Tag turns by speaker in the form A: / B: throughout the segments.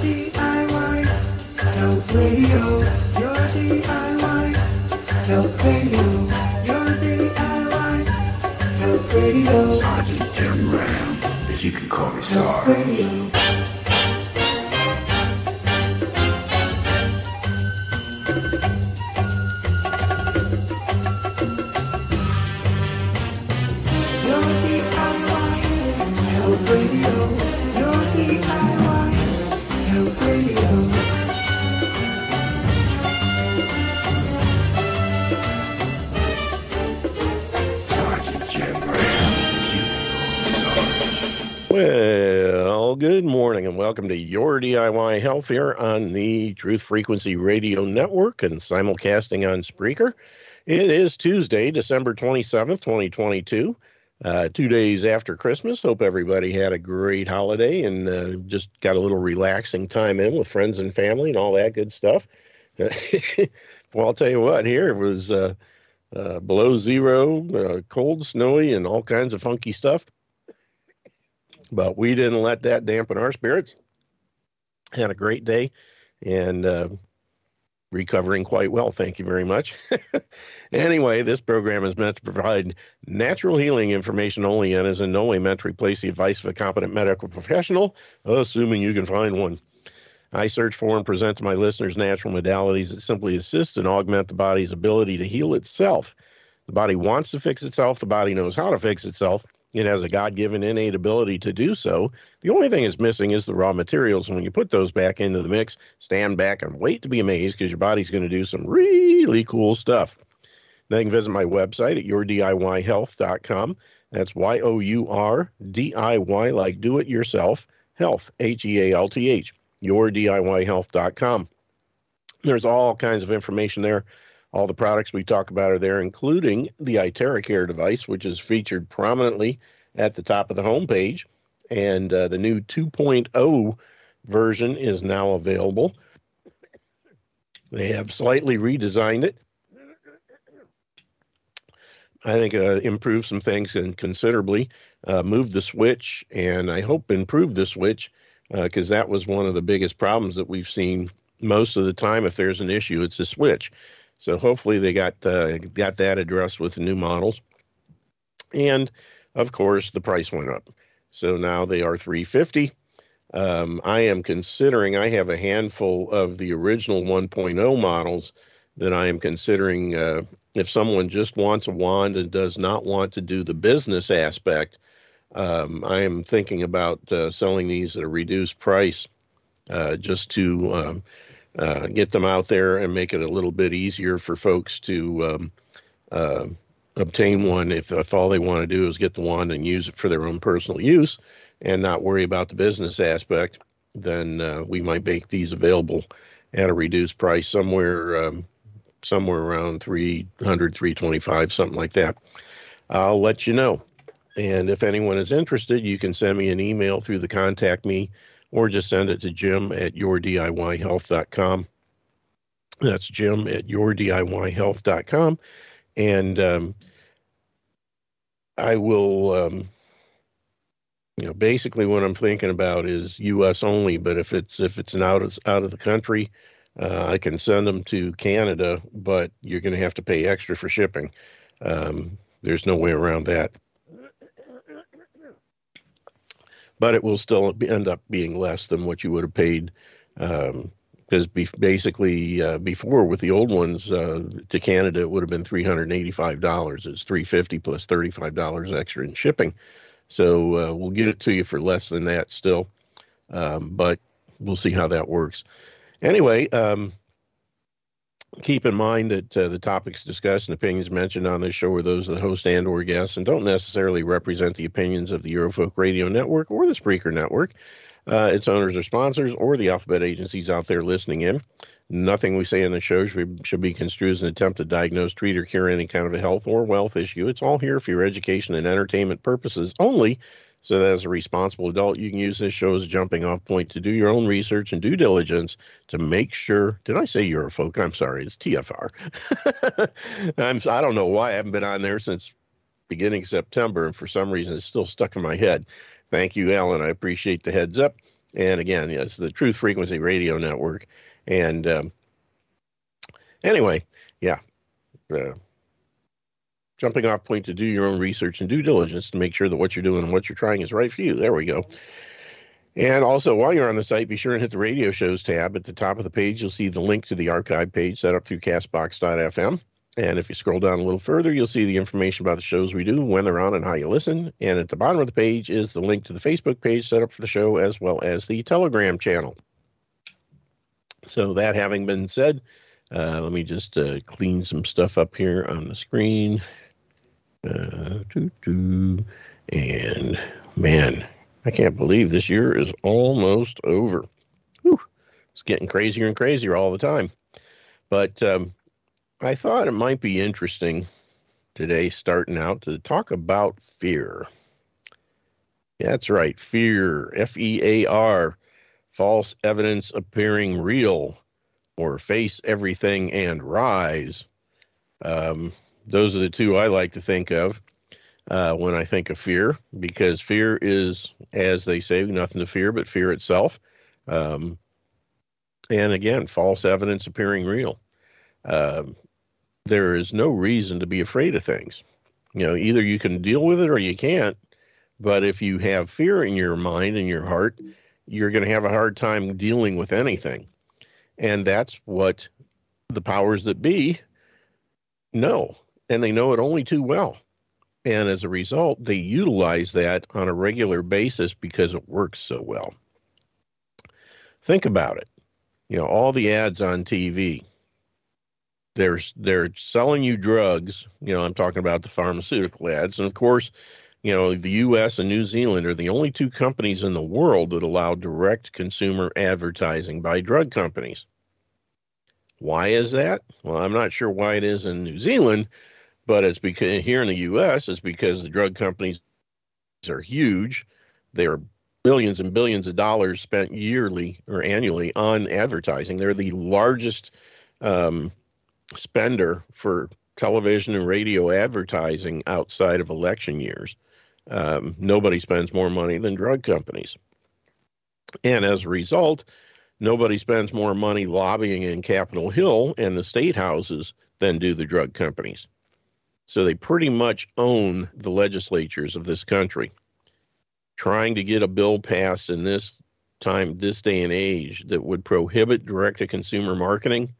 A: DIY Health Radio. Your DIY Health Radio. Your DIY Health Radio.
B: Sergeant Jim Graham, but you can call me Sarge.
C: To Your DIY Health here on the Truth Frequency Radio Network and simulcasting on Spreaker. It is Tuesday, December 27th, 2022, uh, two days after Christmas. Hope everybody had a great holiday and uh, just got a little relaxing time in with friends and family and all that good stuff. well, I'll tell you what, here it was uh, uh, below zero, uh, cold, snowy, and all kinds of funky stuff but we didn't let that dampen our spirits. Had a great day and uh, recovering quite well. Thank you very much. anyway, this program is meant to provide natural healing information only and is in no way meant to replace the advice of a competent medical professional, assuming you can find one. I search for and present to my listeners natural modalities that simply assist and augment the body's ability to heal itself. The body wants to fix itself, the body knows how to fix itself. It has a God given innate ability to do so. The only thing is missing is the raw materials. And when you put those back into the mix, stand back and wait to be amazed because your body's going to do some really cool stuff. Now you can visit my website at yourdiyhealth.com. That's Y O U R D I Y, like do it yourself, health, H E A L T H, yourdiyhealth.com. There's all kinds of information there. All the products we talk about are there, including the Iteracare device, which is featured prominently at the top of the homepage. And uh, the new 2.0 version is now available. They have slightly redesigned it. I think uh, improved some things and considerably uh, moved the switch, and I hope improved the switch because that was one of the biggest problems that we've seen most of the time. If there's an issue, it's the switch. So hopefully they got uh, got that addressed with the new models, and of course the price went up. So now they are 350. Um, I am considering. I have a handful of the original 1.0 models that I am considering. Uh, if someone just wants a wand and does not want to do the business aspect, um, I am thinking about uh, selling these at a reduced price, uh, just to um, uh, get them out there and make it a little bit easier for folks to um, uh, obtain one. If, if all they want to do is get the wand and use it for their own personal use and not worry about the business aspect, then uh, we might make these available at a reduced price somewhere um, somewhere around 300 325 something like that. I'll let you know. And if anyone is interested you can send me an email through the contact me or just send it to jim at yourdiyhealth.com. That's jim at yourdiyhealth.com. And um, I will, um, you know, basically what I'm thinking about is U.S. only. But if it's if it's an out of out of the country, uh, I can send them to Canada, but you're going to have to pay extra for shipping. Um, there's no way around that. But it will still end up being less than what you would have paid because be, basically uh, before with the old ones uh, to Canada it would have been three hundred and eighty five dollars. It's three fifty plus thirty five dollars extra in shipping. So uh, we'll get it to you for less than that still, um, but we'll see how that works. Anyway, um, keep in mind that uh, the topics discussed and opinions mentioned on this show are those of the host and or guests and don't necessarily represent the opinions of the Eurofolk Radio Network or the Spreaker Network, uh, its owners or sponsors, or the alphabet agencies out there listening in. Nothing we say in the show should, should be construed as an attempt to diagnose, treat, or cure any kind of a health or wealth issue. It's all here for your education and entertainment purposes only, so that as a responsible adult, you can use this show as a jumping off point to do your own research and due diligence to make sure. Did I say Eurofolk? I'm sorry, it's TFR. I'm, I don't know why I haven't been on there since beginning September, and for some reason it's still stuck in my head. Thank you, Alan. I appreciate the heads up. And again, it's the Truth Frequency Radio Network. And um, anyway, yeah. Uh, jumping off point to do your own research and due diligence to make sure that what you're doing and what you're trying is right for you. There we go. And also, while you're on the site, be sure and hit the radio shows tab. At the top of the page, you'll see the link to the archive page set up through castbox.fm. And if you scroll down a little further, you'll see the information about the shows we do, when they're on, and how you listen. And at the bottom of the page is the link to the Facebook page set up for the show, as well as the Telegram channel. So, that having been said, uh, let me just uh, clean some stuff up here on the screen. Uh, and man, I can't believe this year is almost over. Whew. It's getting crazier and crazier all the time. But um, I thought it might be interesting today, starting out, to talk about fear. Yeah, that's right, fear, F E A R, false evidence appearing real, or face everything and rise. Um, those are the two I like to think of uh, when I think of fear, because fear is, as they say, nothing to fear but fear itself. Um, and again, false evidence appearing real. Um, there is no reason to be afraid of things. You know, either you can deal with it or you can't. But if you have fear in your mind and your heart, you're going to have a hard time dealing with anything. And that's what the powers that be know and they know it only too well. And as a result, they utilize that on a regular basis because it works so well. Think about it. You know, all the ads on TV, they're they're selling you drugs. You know, I'm talking about the pharmaceutical ads, and of course, you know, the U.S. and New Zealand are the only two companies in the world that allow direct consumer advertising by drug companies. Why is that? Well, I'm not sure why it is in New Zealand, but it's because here in the U.S. it's because the drug companies are huge. They are billions and billions of dollars spent yearly or annually on advertising. They're the largest um, spender for television and radio advertising outside of election years. Um, nobody spends more money than drug companies. And as a result, nobody spends more money lobbying in Capitol Hill and the state houses than do the drug companies. So they pretty much own the legislatures of this country. Trying to get a bill passed in this time, this day and age, that would prohibit direct to consumer marketing.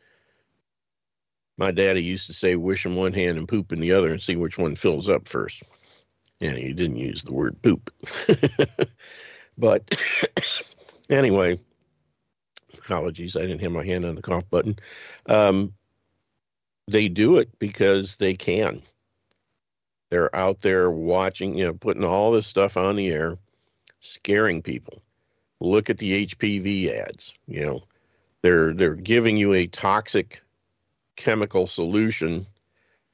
C: My daddy used to say, wish in one hand and poop in the other and see which one fills up first. And he didn't use the word poop. but anyway, apologies, I didn't have my hand on the cough button. Um, they do it because they can. They're out there watching, you know, putting all this stuff on the air, scaring people. Look at the HPV ads. You know, they're they're giving you a toxic chemical solution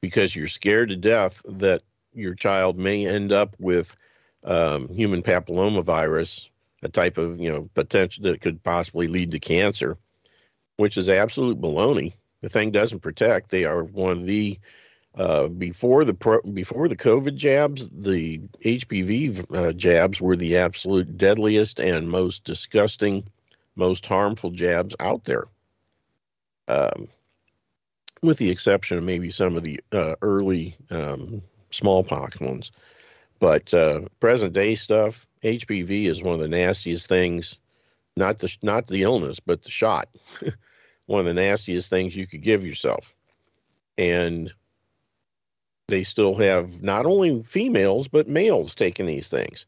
C: because you're scared to death that your child may end up with um, human papillomavirus, a type of you know potential that could possibly lead to cancer, which is absolute baloney. The thing doesn't protect. They are one of the uh, before the pro, before the COVID jabs, the HPV uh, jabs were the absolute deadliest and most disgusting, most harmful jabs out there. Um, with the exception of maybe some of the uh, early um, smallpox ones, but uh, present day stuff, HPV is one of the nastiest things. Not the not the illness, but the shot. one of the nastiest things you could give yourself, and they still have not only females but males taking these things.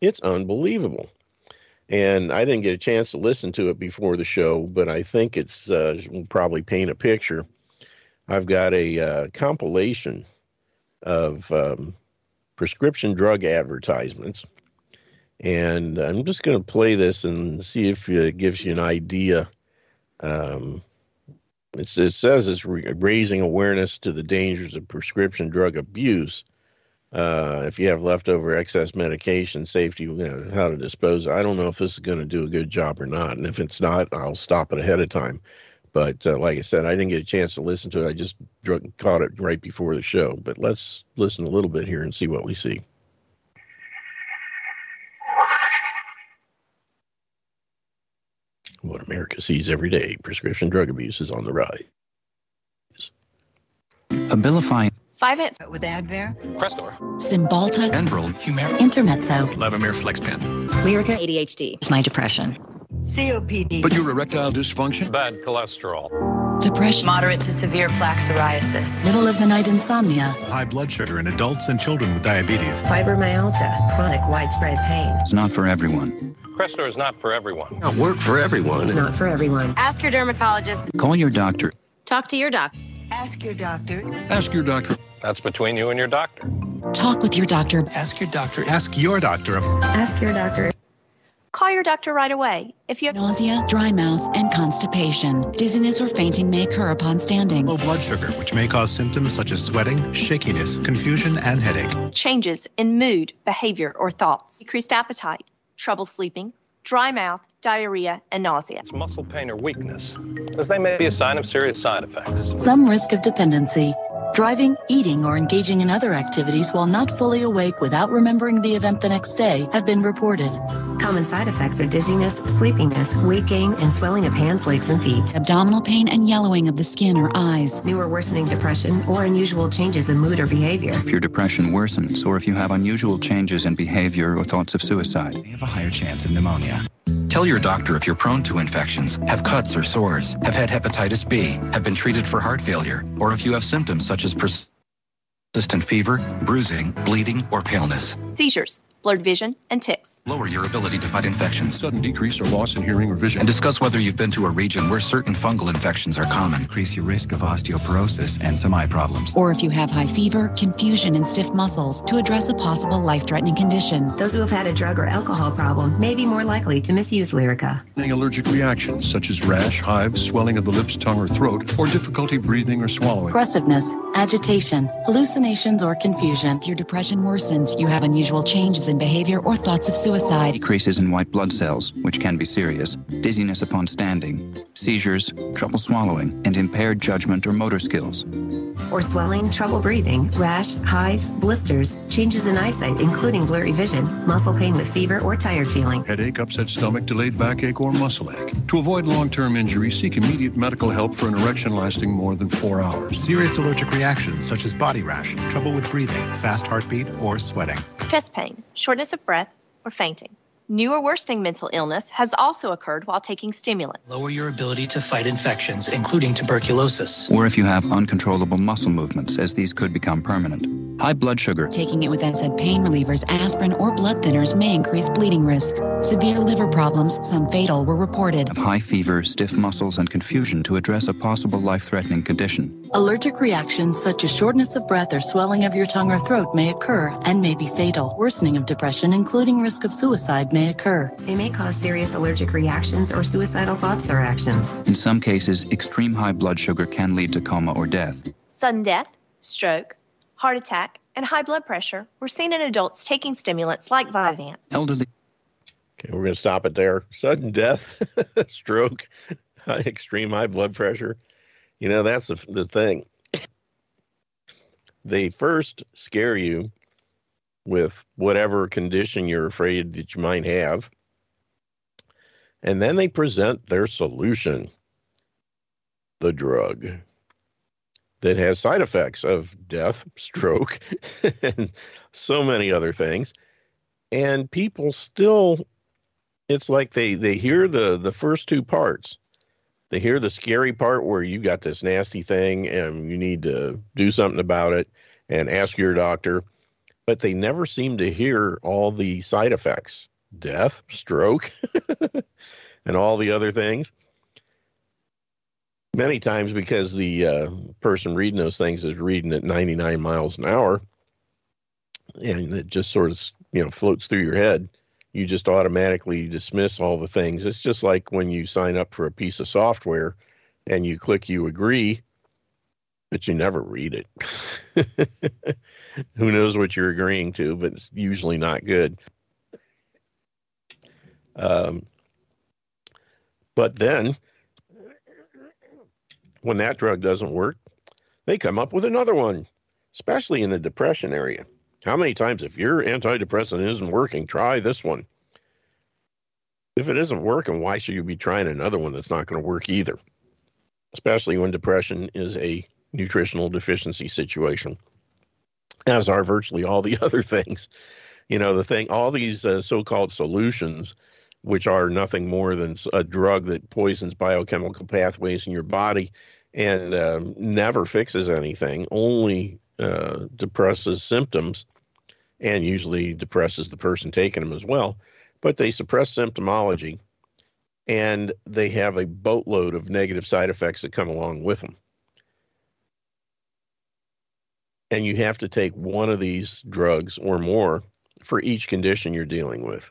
C: It's unbelievable. And I didn't get a chance to listen to it before the show, but I think it's uh, will probably paint a picture. I've got a uh, compilation of um, prescription drug advertisements, and I'm just going to play this and see if it gives you an idea um, it says it's raising awareness to the dangers of prescription drug abuse. Uh, if you have leftover excess medication, safety, you know, how to dispose. I don't know if this is going to do a good job or not, and if it's not, I'll stop it ahead of time. But uh, like I said, I didn't get a chance to listen to it. I just caught it right before the show. But let's listen a little bit here and see what we see. What America sees every day prescription drug abuse is on the rise.
D: Abilify,
E: Vyvanse with Advair,
F: Crestor,
D: Cymbalta,
F: Enbrel, Humira,
D: Intermezzo,
F: Levemir, Flexpen.
D: Lyrica, ADHD. It's my depression.
E: COPD,
G: But your erectile dysfunction?
F: Bad cholesterol.
D: Depression.
E: moderate to severe plaque psoriasis,
D: Middle of the night insomnia.
H: high blood sugar in adults and children with diabetes.
E: fibromyalgia, chronic widespread pain.
D: It's not for everyone.
F: Crestor is not for everyone.
C: Not work for everyone.
E: Not for everyone.
I: Ask your dermatologist.
D: Call your doctor.
I: Talk to your doctor.
E: Ask your doctor.
G: Ask your doctor.
F: That's between you and your doctor.
D: Talk with your doctor.
G: Ask your doctor.
H: Ask your doctor.
E: Ask your doctor.
J: Call your doctor right away. If you have
D: Nausea, dry mouth, and constipation. Dizziness or fainting may occur upon standing.
H: Low blood sugar, which may cause symptoms such as sweating, shakiness, confusion, and headache.
J: changes in mood, behavior, or thoughts, decreased appetite, trouble sleeping, dry mouth, diarrhea, and nausea.
F: It's muscle pain or weakness, as they may be a sign of serious side effects.
K: Some risk of dependency. Driving, eating, or engaging in other activities while not fully awake without remembering the event the next day have been reported.
E: Common side effects are dizziness, sleepiness, weight gain, and swelling of hands, legs, and feet.
D: Abdominal pain and yellowing of the skin or eyes.
E: New or worsening depression or unusual changes in mood or behavior.
D: If your depression worsens or if you have unusual changes in behavior or thoughts of suicide.
L: You have a higher chance of pneumonia. Tell your doctor if you're prone to infections, have cuts or sores, have had hepatitis B, have been treated for heart failure, or if you have symptoms such as persistent fever, bruising, bleeding, or paleness.
J: Seizures, blurred vision, and tics.
L: Lower your ability to fight infections.
G: Sudden decrease or loss in hearing or vision.
L: And discuss whether you've been to a region where certain fungal infections are common.
M: Increase your risk of osteoporosis and some eye problems.
D: Or if you have high fever, confusion, and stiff muscles to address a possible life threatening condition.
E: Those who have had a drug or alcohol problem may be more likely to misuse Lyrica.
G: Any allergic reactions such as rash, hives, swelling of the lips, tongue, or throat, or difficulty breathing or swallowing.
K: Aggressiveness, agitation, hallucinations, or confusion.
D: If your depression worsens, you have unusual changes in behavior or thoughts of suicide.
N: Decreases in white blood cells, which can be serious. Dizziness upon standing. Seizures, trouble swallowing, and impaired judgment or motor skills.
E: Or swelling, trouble breathing, rash, hives, blisters, changes in eyesight, including blurry vision, muscle pain with fever or tired feeling.
G: Headache, upset stomach, delayed backache, or muscle ache. To avoid long-term injury, seek immediate medical help for an erection lasting more than four hours.
H: Serious allergic reactions such as body rash, trouble with breathing, fast heartbeat, or sweating.
J: Chest pain, shortness of breath, or fainting. New or worsening mental illness has also occurred while taking stimulants.
O: Lower your ability to fight infections, including tuberculosis.
N: Or if you have uncontrollable muscle movements, as these could become permanent. High blood sugar.
D: Taking it with NSAID pain relievers, aspirin, or blood thinners may increase bleeding risk. Severe liver problems, some fatal, were reported.
N: Of high fever, stiff muscles, and confusion to address a possible life threatening condition.
K: Allergic reactions such as shortness of breath or swelling of your tongue or throat may occur and may be fatal. Worsening of depression, including risk of suicide, may occur.
E: They may cause serious allergic reactions or suicidal thoughts or actions.
N: In some cases, extreme high blood sugar can lead to coma or death.
J: Sudden death, stroke, heart attack, and high blood pressure were seen in adults taking stimulants like Vyvanse.
N: Elderly.
C: Okay, we're going to stop it there. Sudden death, stroke, extreme high blood pressure. You know, that's the, the thing. They first scare you with whatever condition you're afraid that you might have. And then they present their solution the drug that has side effects of death, stroke, and so many other things. And people still, it's like they, they hear the, the first two parts. They hear the scary part where you got this nasty thing and you need to do something about it and ask your doctor but they never seem to hear all the side effects death, stroke, and all the other things. Many times, because the uh, person reading those things is reading at 99 miles an hour, and it just sort of you know floats through your head, you just automatically dismiss all the things. It's just like when you sign up for a piece of software and you click you agree, but you never read it. Who knows what you're agreeing to, but it's usually not good. Um, but then, when that drug doesn't work, they come up with another one, especially in the depression area. How many times, if your antidepressant isn't working, try this one? If it isn't working, why should you be trying another one that's not going to work either? Especially when depression is a nutritional deficiency situation, as are virtually all the other things. You know, the thing, all these uh, so called solutions, which are nothing more than a drug that poisons biochemical pathways in your body and um, never fixes anything, only uh, depresses symptoms and usually depresses the person taking them as well. But they suppress symptomology and they have a boatload of negative side effects that come along with them. And you have to take one of these drugs or more for each condition you're dealing with.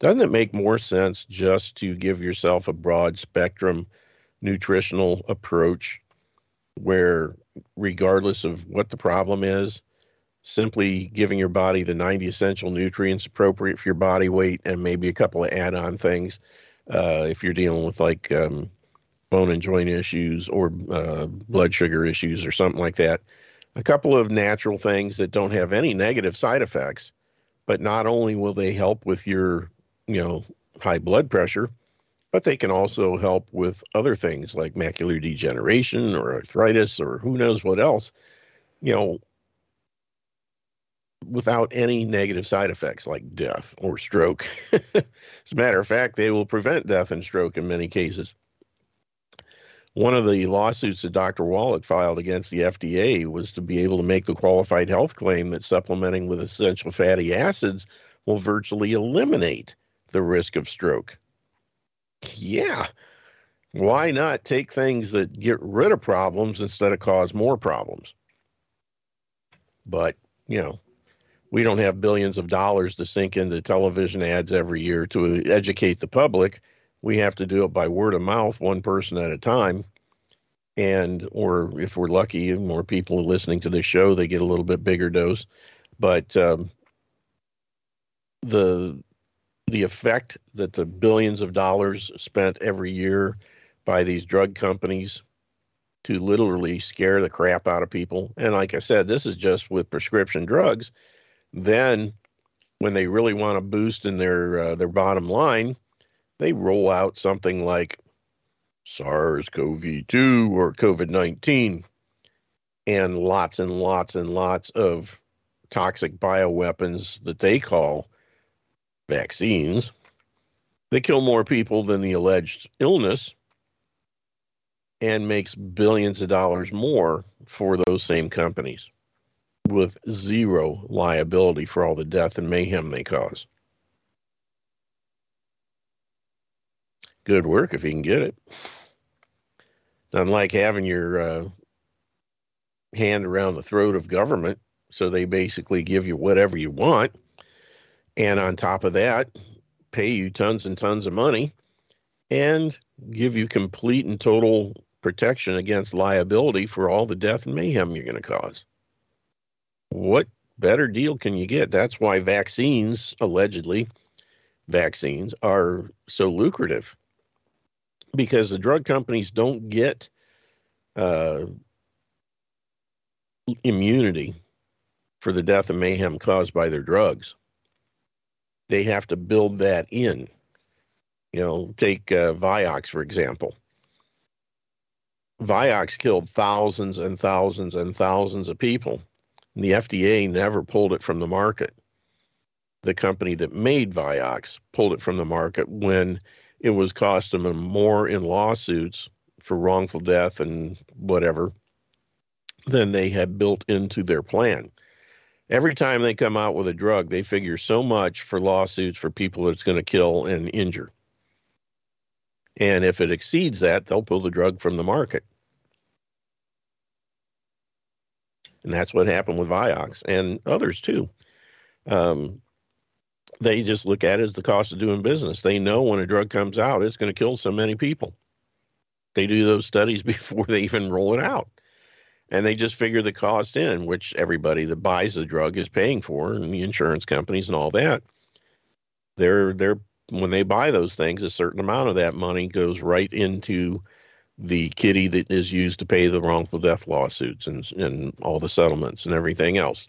C: Doesn't it make more sense just to give yourself a broad spectrum nutritional approach where, regardless of what the problem is, simply giving your body the 90 essential nutrients appropriate for your body weight and maybe a couple of add on things uh, if you're dealing with like um, bone and joint issues or uh, blood sugar issues or something like that. A couple of natural things that don't have any negative side effects, but not only will they help with your, you know, high blood pressure, but they can also help with other things like macular degeneration or arthritis or who knows what else. You know, without any negative side effects like death or stroke. As a matter of fact, they will prevent death and stroke in many cases. One of the lawsuits that Dr. Wallach filed against the FDA was to be able to make the qualified health claim that supplementing with essential fatty acids will virtually eliminate the risk of stroke. Yeah. Why not take things that get rid of problems instead of cause more problems? But, you know, we don't have billions of dollars to sink into television ads every year to educate the public. We have to do it by word of mouth, one person at a time. And, or if we're lucky, more people are listening to this show, they get a little bit bigger dose. But um, the the effect that the billions of dollars spent every year by these drug companies to literally scare the crap out of people. And like I said, this is just with prescription drugs. Then, when they really want to boost in their uh, their bottom line, they roll out something like SARS-CoV-2 or COVID-19, and lots and lots and lots of toxic bioweapons that they call vaccines. They kill more people than the alleged illness and makes billions of dollars more for those same companies with zero liability for all the death and mayhem they cause. Good work if you can get it. Unlike having your uh, hand around the throat of government, so they basically give you whatever you want. And on top of that, pay you tons and tons of money and give you complete and total protection against liability for all the death and mayhem you're going to cause what better deal can you get? That's why vaccines, allegedly, vaccines are so lucrative because the drug companies don't get uh, immunity for the death and mayhem caused by their drugs. They have to build that in. You know, take uh, for example. Vioxx killed thousands and thousands and thousands of people And the FDA never pulled it from the market. The company that made Vioxx pulled it from the market when it was costing them more in lawsuits for wrongful death and whatever than they had built into their plan. Every time they come out with a drug, they figure so much for lawsuits for people it's going to kill and injure. And if it exceeds that, they'll pull the drug from the market. and that's what happened with Vioxx and others too. Um, they just look at it as the cost of doing business. They know when a drug comes out, it's going to kill so many people. They do those studies before they even roll it out. And they just figure the cost in, which everybody that buys the drug is paying for, and the insurance companies and all that. They're they're when they buy those things, a certain amount of that money goes right into the kitty that is used to pay the wrongful death lawsuits and and all the settlements and everything else.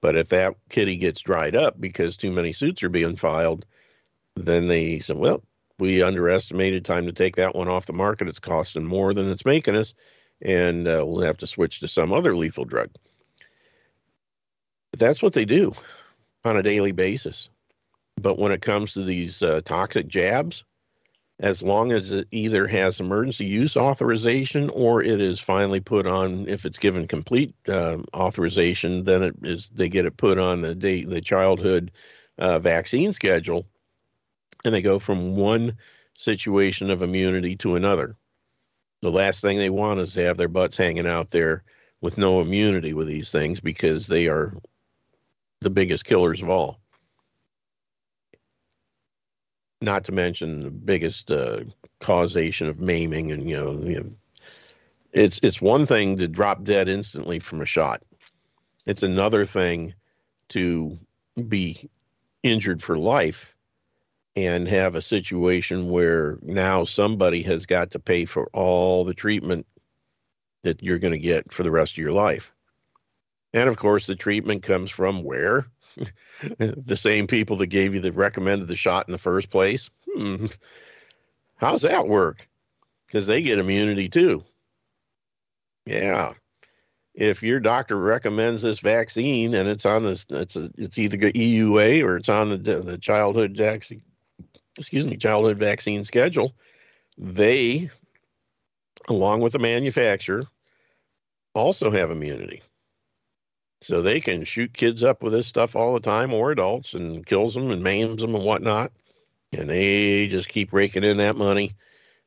C: But if that kitty gets dried up because too many suits are being filed, then they said, well, we underestimated time to take that one off the market. It's costing more than it's making us, and uh, we'll have to switch to some other lethal drug. But that's what they do on a daily basis. But when it comes to these uh, toxic jabs, as long as it either has emergency use authorization or it is finally put on, if it's given complete uh, authorization, then it is they get it put on the date the childhood uh, vaccine schedule, and they go from one situation of immunity to another. The last thing they want is to have their butts hanging out there with no immunity with these things because they are the biggest killers of all. Not to mention the biggest uh, causation of maiming and you know, you know, it's it's one thing to drop dead instantly from a shot. It's another thing to be injured for life and have a situation where now somebody has got to pay for all the treatment that you're going to get for the rest of your life and of course the treatment comes from where the same people that gave you the recommended the shot in the first place. Hmm. How's that work? Because they get immunity too. Yeah. If your doctor recommends this vaccine and it's on this, it's a, it's either EUA or it's on the the childhood vaccine, excuse me, childhood vaccine schedule, they, along with the manufacturer, also have immunity. So they can shoot kids up with this stuff all the time or adults and kills them and maims them and whatnot. And they just keep raking in that money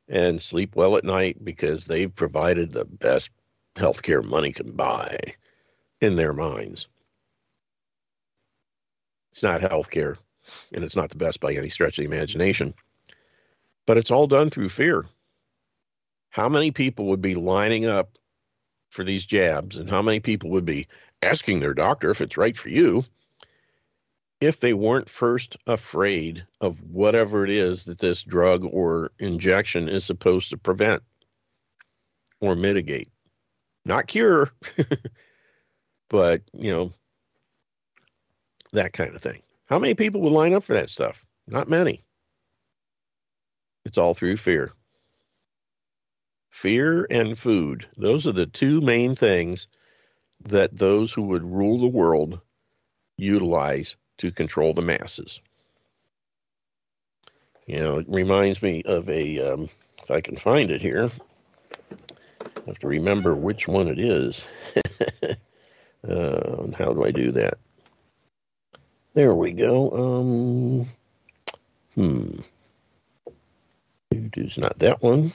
C: and sleep well at night because they've provided the best healthcare money can buy in their minds. It's not healthcare and it's not the best by any stretch of the imagination, but it's all done through fear. How many people would be lining up for these jabs and how many people would be asking their doctor if it's right for you if they weren't first afraid of whatever it is that this drug or injection is supposed to prevent or mitigate. Not cure, but, you know, that kind of thing. How many people would line up for that stuff? Not many. It's all through fear. Fear and food. Those are the two main things that those who would rule the world utilize to control the masses. You know, it reminds me of a, um, if I can find it here, I have to remember which one it is. uh, how do I do that? There we go. Um, hmm. It's not that one.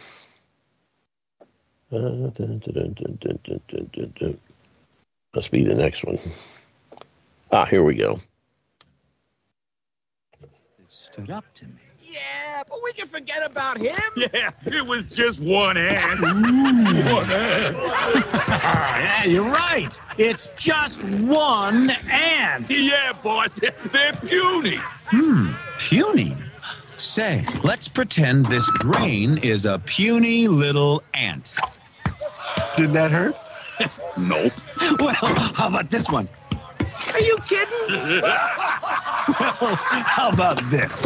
C: Uh, dun, dun, dun, must be the next one. Ah, here we go.
P: It stood up to me.
Q: Yeah, but we can forget about him.
R: Yeah, it was just one hand.
P: one hand. yeah, you're right. It's just one ant.
R: Yeah, boss. They're puny.
M: Hmm, puny. Say, let's pretend this grain is a puny little ant. Did that hurt?
R: nope.
M: Well, how about this one?
Q: Are you kidding?
M: well, how about this?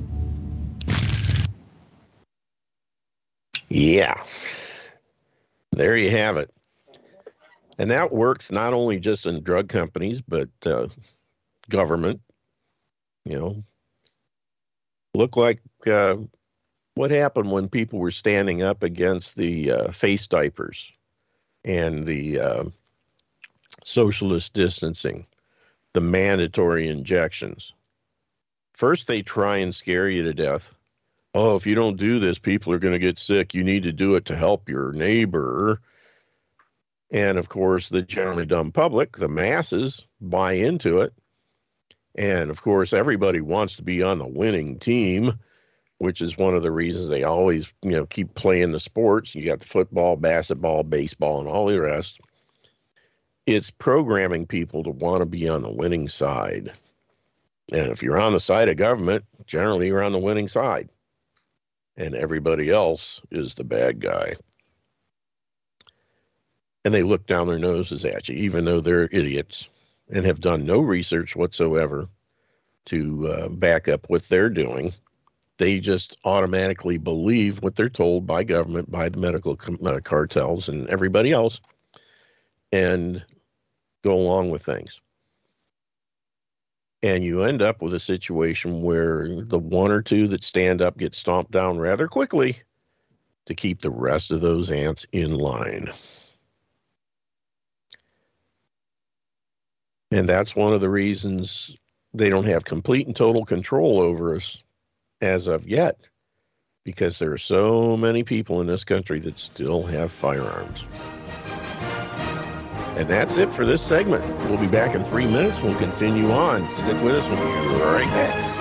C: Yeah. There you have it. And that works not only just in drug companies, but uh, government. You know, look like uh, what happened when people were standing up against the uh, face diapers and the uh, socialist distancing, the mandatory injections. First, they try and scare you to death oh, if you don't do this, people are going to get sick. You need to do it to help your neighbor. And of course, the generally dumb public, the masses, buy into it. And of course, everybody wants to be on the winning team, which is one of the reasons they always, you know, keep playing the sports. You got the football, basketball, baseball, and all the rest. It's programming people to want to be on the winning side. And if you're on the side of government, generally you're on the winning side. And everybody else is the bad guy. And they look down their noses at you, even though they're idiots and have done no research whatsoever to uh, back up what they're doing. They just automatically believe what they're told by government, by the medical uh, cartels, and everybody else, and go along with things. And you end up with a situation where the one or two that stand up get stomped down rather quickly to keep the rest of those ants in line. And that's one of the reasons they don't have complete and total control over us as of yet, because there are so many people in this country that still have firearms. And that's it for this segment. We'll be back in three minutes. We'll continue on. Stick with us. We'll be right back.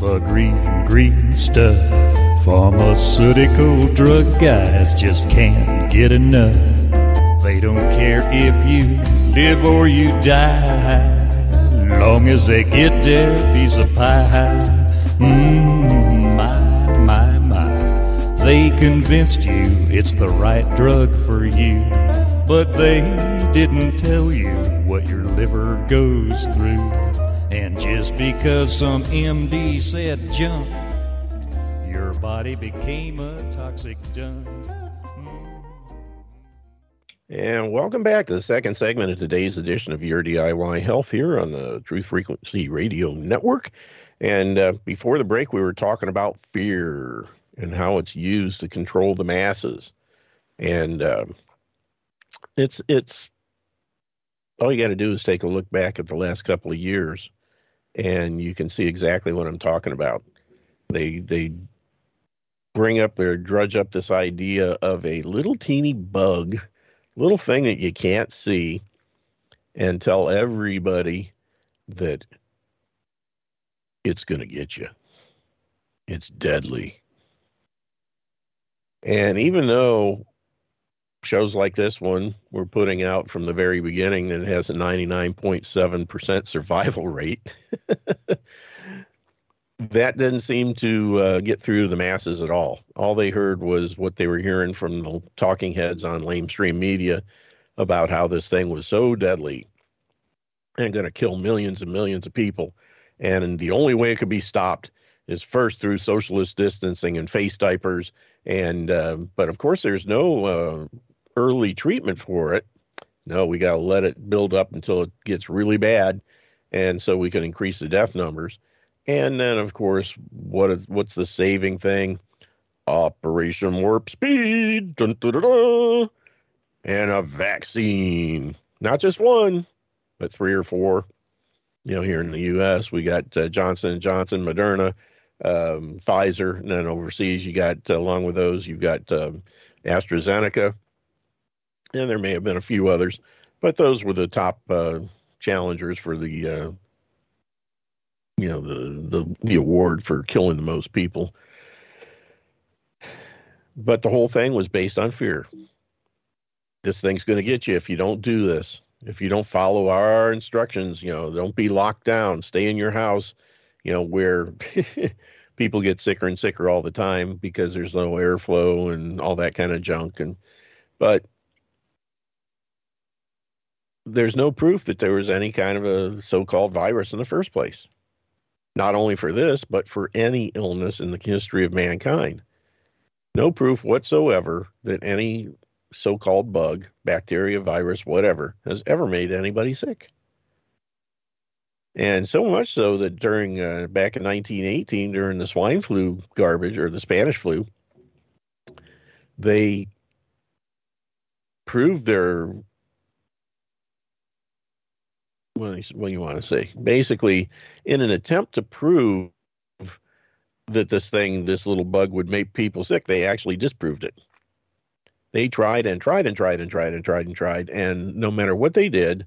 S: the green, green stuff. Pharmaceutical drug guys just can't get enough. They don't care if you live or you die, long as they get their piece of pie. Mmm, my, my, my. They convinced you it's the right drug for you, but they didn't tell you what your liver goes through. And just because some MD said jump, body became a toxic dump.
C: And welcome back to the second segment of today's edition of Your DIY Health here on the Truth Frequency Radio Network. And uh, before the break, we were talking about fear and how it's used to control the masses. And uh, it's it's all you got to do is take a look back at the last couple of years and you can see exactly what I'm talking about. They they bring up or drudge up this idea of a little teeny bug, little thing that you can't see, and tell everybody that it's going to get you. It's deadly. And even though shows like this one we're putting out from the very beginning that has a 99.7% survival rate. that didn't seem to uh, get through the masses at all. All they heard was what they were hearing from the talking heads on lamestream media about how this thing was so deadly and going to kill millions and millions of people. And the only way it could be stopped is first through socialist distancing and face diapers and uh, but of course there's no uh, early treatment for it. No, we got to let it build up until it gets really bad, and so we can increase the death numbers. And then, of course, what is what's the saving thing? Operation Warp Speed, dun, dun, dun, and a vaccine. Not just one, but three or four. You know, here in the U.S., we got uh, Johnson and Johnson, Moderna, um, Pfizer, and then overseas, you got uh, along with those, you've got um, AstraZeneca, and there may have been a few others, but those were the top uh, challengers for the uh, you know the, the the award for killing the most people. But the whole thing was based on fear. This thing's going to get you if you don't do this. If you don't follow our instructions, you know, don't be locked down, stay in your house, you know, where people get sicker and sicker all the time because there's no airflow and all that kind of junk and but there's no proof that there was any kind of a so-called virus in the first place. Not only for this, but for any illness in the history of mankind. No proof whatsoever that any so-called bug, bacteria, virus, whatever, has ever made anybody sick. And so much so that during uh, back in 1918, during the swine flu garbage or the Spanish flu, they proved their what you want to say? Basically, in an attempt to prove that this thing, this little bug would make people sick, they actually disproved it. They tried and tried and tried and tried and tried and tried, and no matter what they did,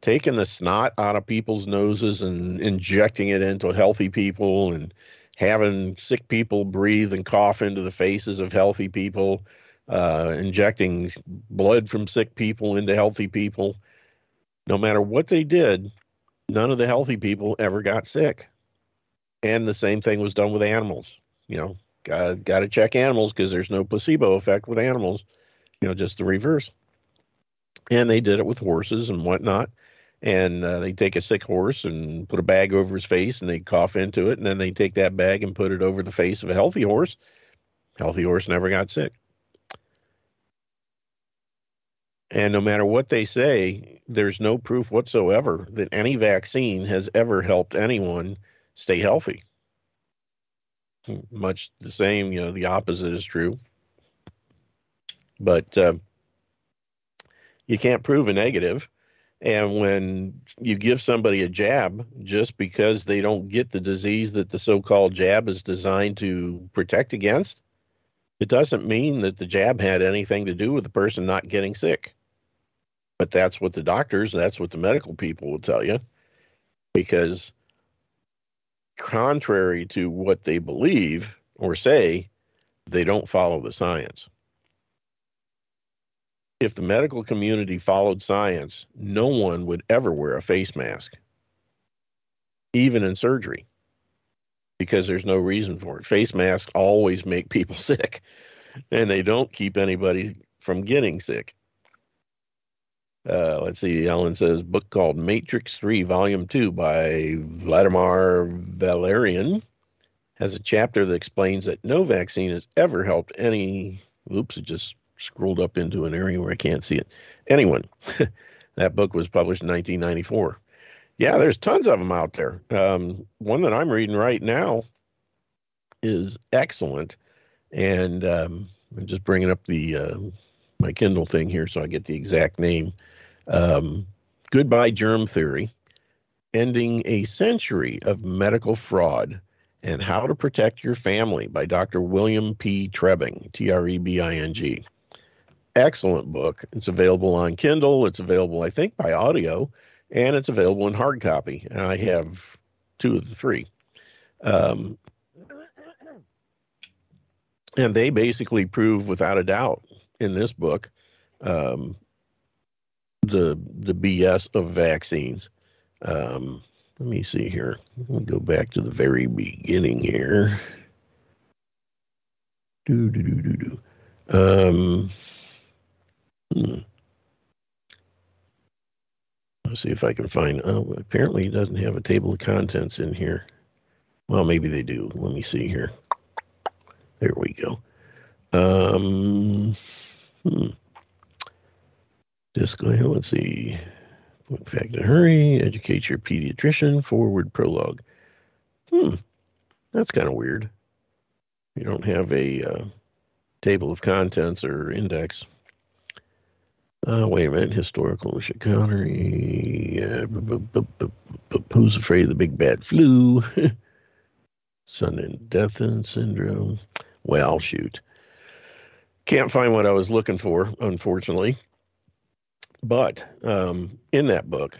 C: taking the snot out of people's noses and injecting it into healthy people and having sick people breathe and cough into the faces of healthy people, uh, injecting blood from sick people into healthy people. No matter what they did, none of the healthy people ever got sick. And the same thing was done with animals. You know, got got to check animals because there's no placebo effect with animals. You know, just the reverse. And they did it with horses and whatnot and uh, they take a sick horse and put a bag over his face and they cough into it and then they take that bag and put it over the face of a healthy horse healthy horse never got sick and no matter what they say there's no proof whatsoever that any vaccine has ever helped anyone stay healthy much the same you know the opposite is true but uh, you can't prove a negative. and when you give somebody a jab just because they don't get the disease that the so called jab is designed to protect against, it doesn't mean that the jab had anything to do with the person not getting sick. But that's what the doctors, that's what the medical people will tell you. Because contrary to what they believe or say, they don't follow the science if the medical community followed science, no one would ever wear a face mask, even in surgery, because there's no reason for it. Face masks always make people sick, and they don't keep anybody from getting sick. Uh, let's see, Ellen says, book called Matrix 3, Volume 2 by Vladimir Valerian has a chapter that explains that no vaccine has ever helped any. Oops, it just scrolled up into an area where I can't see it. Anyone, that book was published in 1994. Yeah, there's tons of them out there. Um, one that I'm reading right now is excellent, and um, I'm just bringing up the uh, my Kindle thing here so I get the exact name. Um, Goodbye Germ Theory: Ending a Century of Medical Fraud and How to Protect Your Family by Dr. William P. Trebing, T R E B I N G excellent book. It's available on Kindle. It's available, I think, by audio, and it's available in hard copy. And I have two of the three. Um, and they basically prove without a doubt in this book um, the the BS of vaccines. Um, let me see here. Let me go back to the very beginning here. Do do do do do. Um, Hmm. Let's see if I can find. Oh, apparently, it doesn't have a table of contents in here. Well, maybe they do. Let me see here. There we go. Um, hmm. Disclaimer. Let's see. In fact, in a hurry. Educate your pediatrician. Forward prologue. Hmm. That's kind of weird. You don't have a uh, table of contents or index. Uh, wait a minute. Historical chicanery. Uh, who's afraid of the big bad flu? Sudden death syndrome. Well, shoot. Can't find what I was looking for, unfortunately. But um, in that book,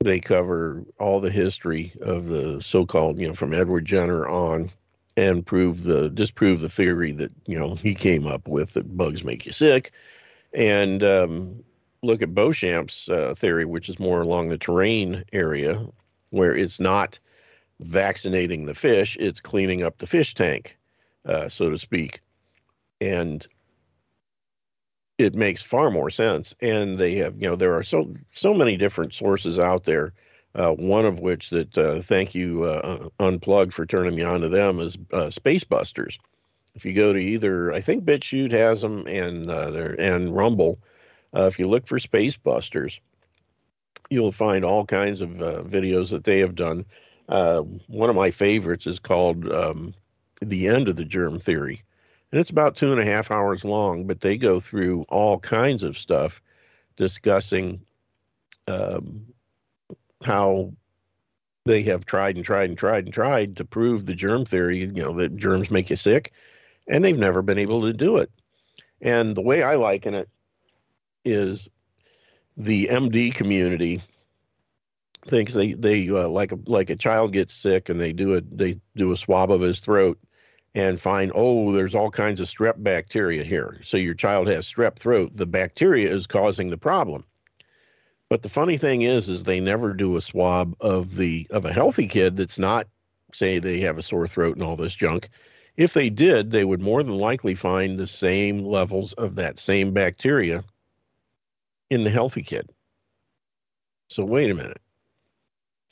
C: they cover all the history of the so-called, you know, from Edward Jenner on, and prove the disprove the theory that you know he came up with that bugs make you sick and um, look at Béchamp's uh, theory, which is more along the terrain area, where it's not vaccinating the fish, it's cleaning up the fish tank, uh, so to speak. And it makes far more sense. And they have, you know, there are so so many different sources out there. Uh, one of which that uh, thank you uh, unplugged for turning me on to them is uh, Space Busters if you go to either, I think BitChute has them and uh, and Rumble. Uh, if you look for Space Busters, you'll find all kinds of videos that they have done. One of my favorites is called um, "The End of the Germ Theory," And it's about two and a half hours long, but they go through all kinds of stuff discussing um, how they have tried and tried and tried and tried to prove the germ theory, you know, that germs make you sick, and they've never been able to do it. And the way I liken it is the MD community thinks they they uh, like a like a child gets sick and they do a they do a swab of his throat and find oh there's all kinds of strep bacteria here. So your child has strep throat. The bacteria is causing the problem. But the funny thing is is they never do a swab of the of a healthy kid that's not say they have a sore throat and all this junk. If they did they would more than likely find the same levels of that same bacteria in the healthy kid. So wait a minute.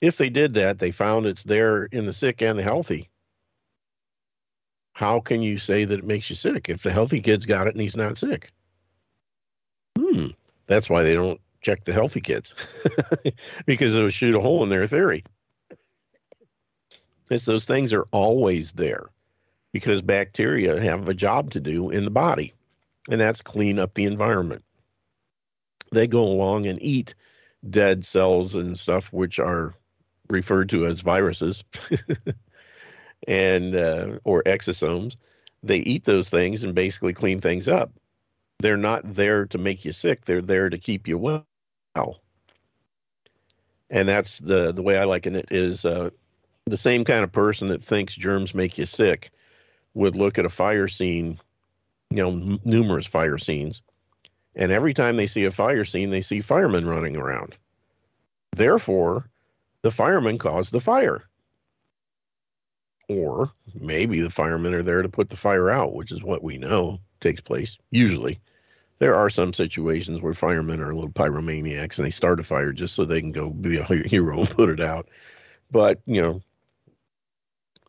C: If they did that, they found it's there in the sick and the healthy. How can you say that it makes you sick if the healthy kid's got it and he's not sick? Hmm. That's why they don't check the healthy kids because it would shoot a hole in their theory. It's those things are always there because bacteria have a job to do in the body, and that's clean up the environment. They go along and eat dead cells and stuff, which are referred to as viruses and uh, or exosomes. They eat those things and basically clean things up. They're not there to make you sick. They're there to keep you well. And that's the the way I liken it is uh, the same kind of person that thinks germs make you sick would look at a fire scene, you know, m- numerous fire scenes, and every time they see a fire scene, they see firemen running around. Therefore, the firemen caused the fire. Or maybe the firemen are there to put the fire out, which is what we know takes place usually. There are some situations where firemen are little pyromaniacs and they start a fire just so they can go be a hero and put it out. But, you know,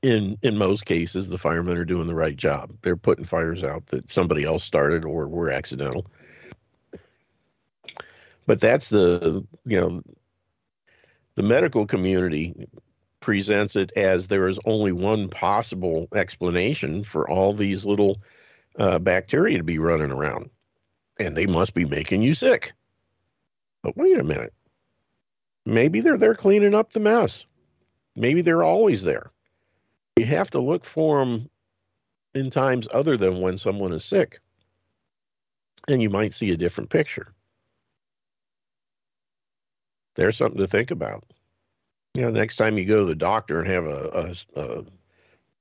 C: in in most cases the firemen are doing the right job. They're putting fires out that somebody else started or were accidental. But that's the, you know, the medical community presents it as there is only one possible explanation for all these little uh, bacteria to be running around, and they must be making you sick. But wait a minute. Maybe they're there cleaning up the mess. Maybe they're always there. You have to look for them in times other than when someone is sick, and you might see a different picture there's something to think about. You know, next time you go to the doctor and have a a, a,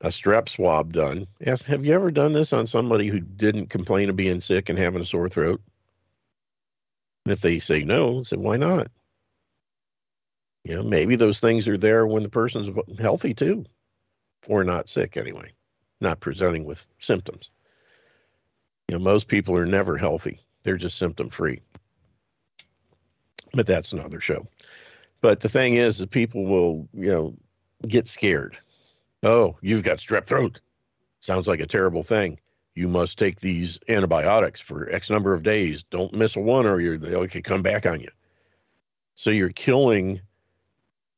C: a strep swab done, ask, have you ever done this on somebody who didn't complain of being sick and having a sore throat? And if they say no, say why not? You know, maybe those things are there when the person's healthy too, or not sick anyway, not presenting with symptoms. You know, most people are never healthy; they're just symptom free but that's another show. But the thing is, is people will, you know, get scared. Oh, you've got strep throat. Sounds like a terrible thing. You must take these antibiotics for X number of days. Don't miss a one, or you're they could come back on you. So you're killing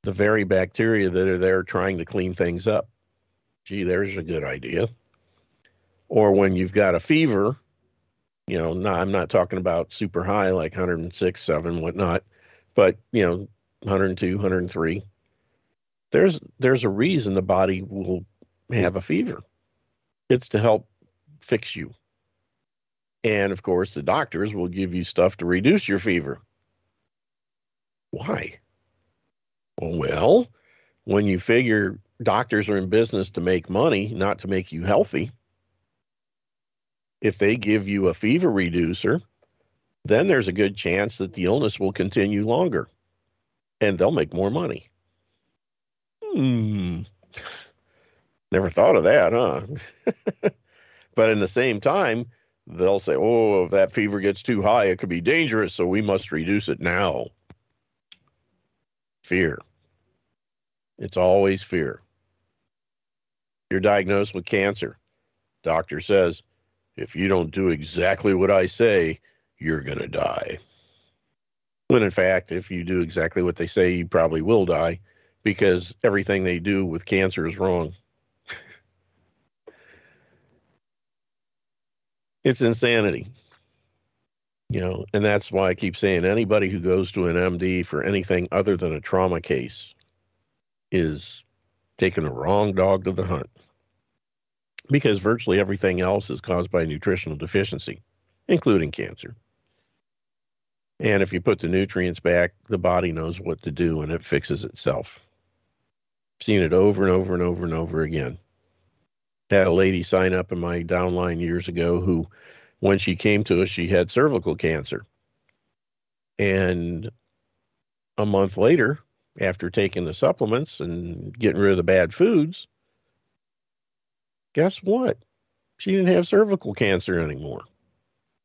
C: the very bacteria that are there trying to clean things up. Gee, there's a good idea. Or when you've got a fever, you know, I'm not talking about super high like 106, 7, whatnot, but, you know, 102, 103. There's there's a reason the body will have a fever. It's to help fix you. And of course, the doctors will give you stuff to reduce your fever. Why? Well, when you figure doctors are in business to make money, not to make you healthy, if they give you a fever reducer, then there's a good chance that the illness will continue longer and they'll make more money. Hmm. Never thought of that, huh? but in the same time, they'll say, oh, if that fever gets too high, it could be dangerous, so we must reduce it now. Fear. It's always fear. You're diagnosed with cancer. Doctor says, if you don't do exactly what I say, you're going to die. When in fact, if you do exactly what they say, you probably will die because everything they do with cancer is wrong. It's insanity. You know, and that's why I keep saying anybody who goes to an MD for anything other than a trauma case is taking the wrong dog to the hunt. Because virtually everything else is caused by nutritional deficiency, including cancer. And if you put the nutrients back, the body knows what to do and it fixes itself. Seen it over and over and over and over again. Had a lady sign up in my downline years ago who, when she came to us, she had cervical cancer. And a month later, after taking the supplements and getting rid of the bad foods, guess what? She didn't have cervical cancer anymore.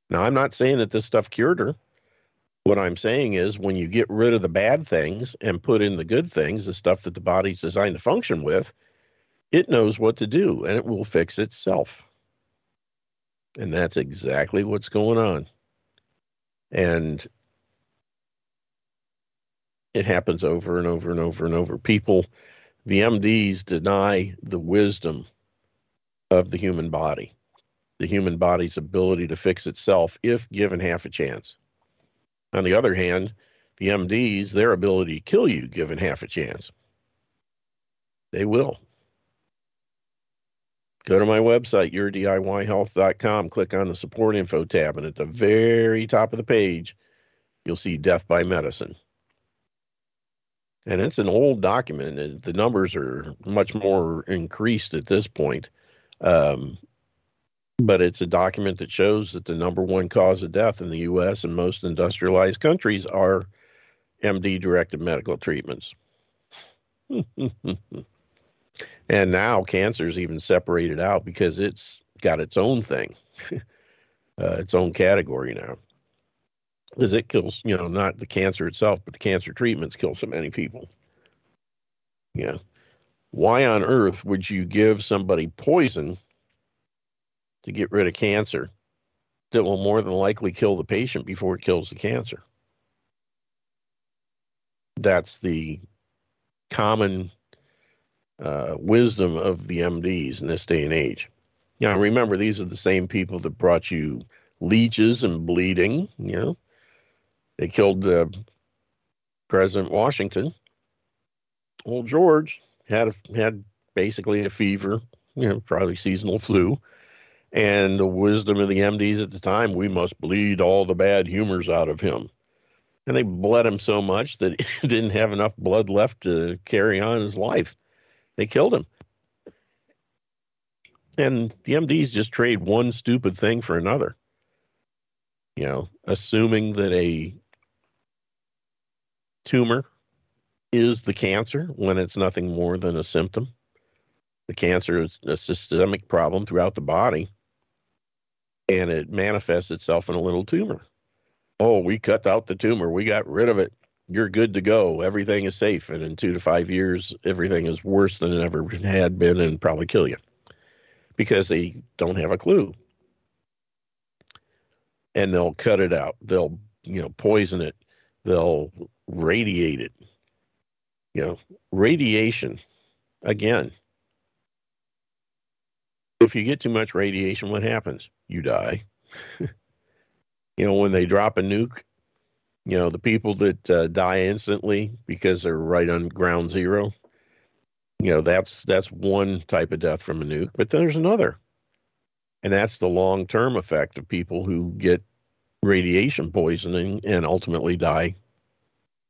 C: Now, I'm not saying that this stuff cured her. What I'm saying is when you get rid of the bad things and put in the good things, the stuff that the body's designed to function with, it knows what to do and it will fix itself. And that's exactly what's going on. And it happens over and over and over and over. People, the MDs deny the wisdom of the human body, the human body's ability to fix itself if given half a chance. On the other hand, the MDs, their ability to kill you given half a chance. They will. Go to my website, yourdiyhealth.com, click on the support info tab, and at the very top of the page, you'll see death by medicine. And it's an old document. The numbers are much more increased at this point. Um, but it's a document that shows that the number one cause of death in the U.S. and most industrialized countries are MD directed medical treatments. and now cancer is even separated out because it's got its own thing, uh, its own category now. Because it kills, you know, not the cancer itself, but the cancer treatments kill so many people. Yeah. Why on earth would you give somebody poison to get rid of cancer that will more than likely kill the patient before it kills the cancer. That's the common uh, wisdom of the MDs in this day and age. Now, remember, these are the same people that brought you leeches and bleeding. You know, they killed uh, President Washington. Old George had a, had basically a fever, you know, probably seasonal flu and the wisdom of the MDs at the time, we must bleed all the bad humors out of him. And they bled him so much that he didn't have enough blood left to carry on his life. They killed him. And the MDs just trade one stupid thing for another. You know, assuming that a tumor is the cancer when it's nothing more than a symptom. The cancer is a systemic problem throughout the body and it manifests itself in a little tumor. Oh, we cut out the tumor. We got rid of it. You're good to go. Everything is safe. And in two to five years, everything is worse than it ever had been and probably kill you because they don't have a clue. And they'll cut it out. They'll, you know, poison it. They'll radiate it. You know, radiation, again, if you get too much radiation, what happens? You die. you know, when they drop a nuke, you know, the people that uh, die instantly because they're right on ground zero, you know, that's that's one type of death from a nuke, but there's another. And that's the long-term effect of people who get radiation poisoning and ultimately die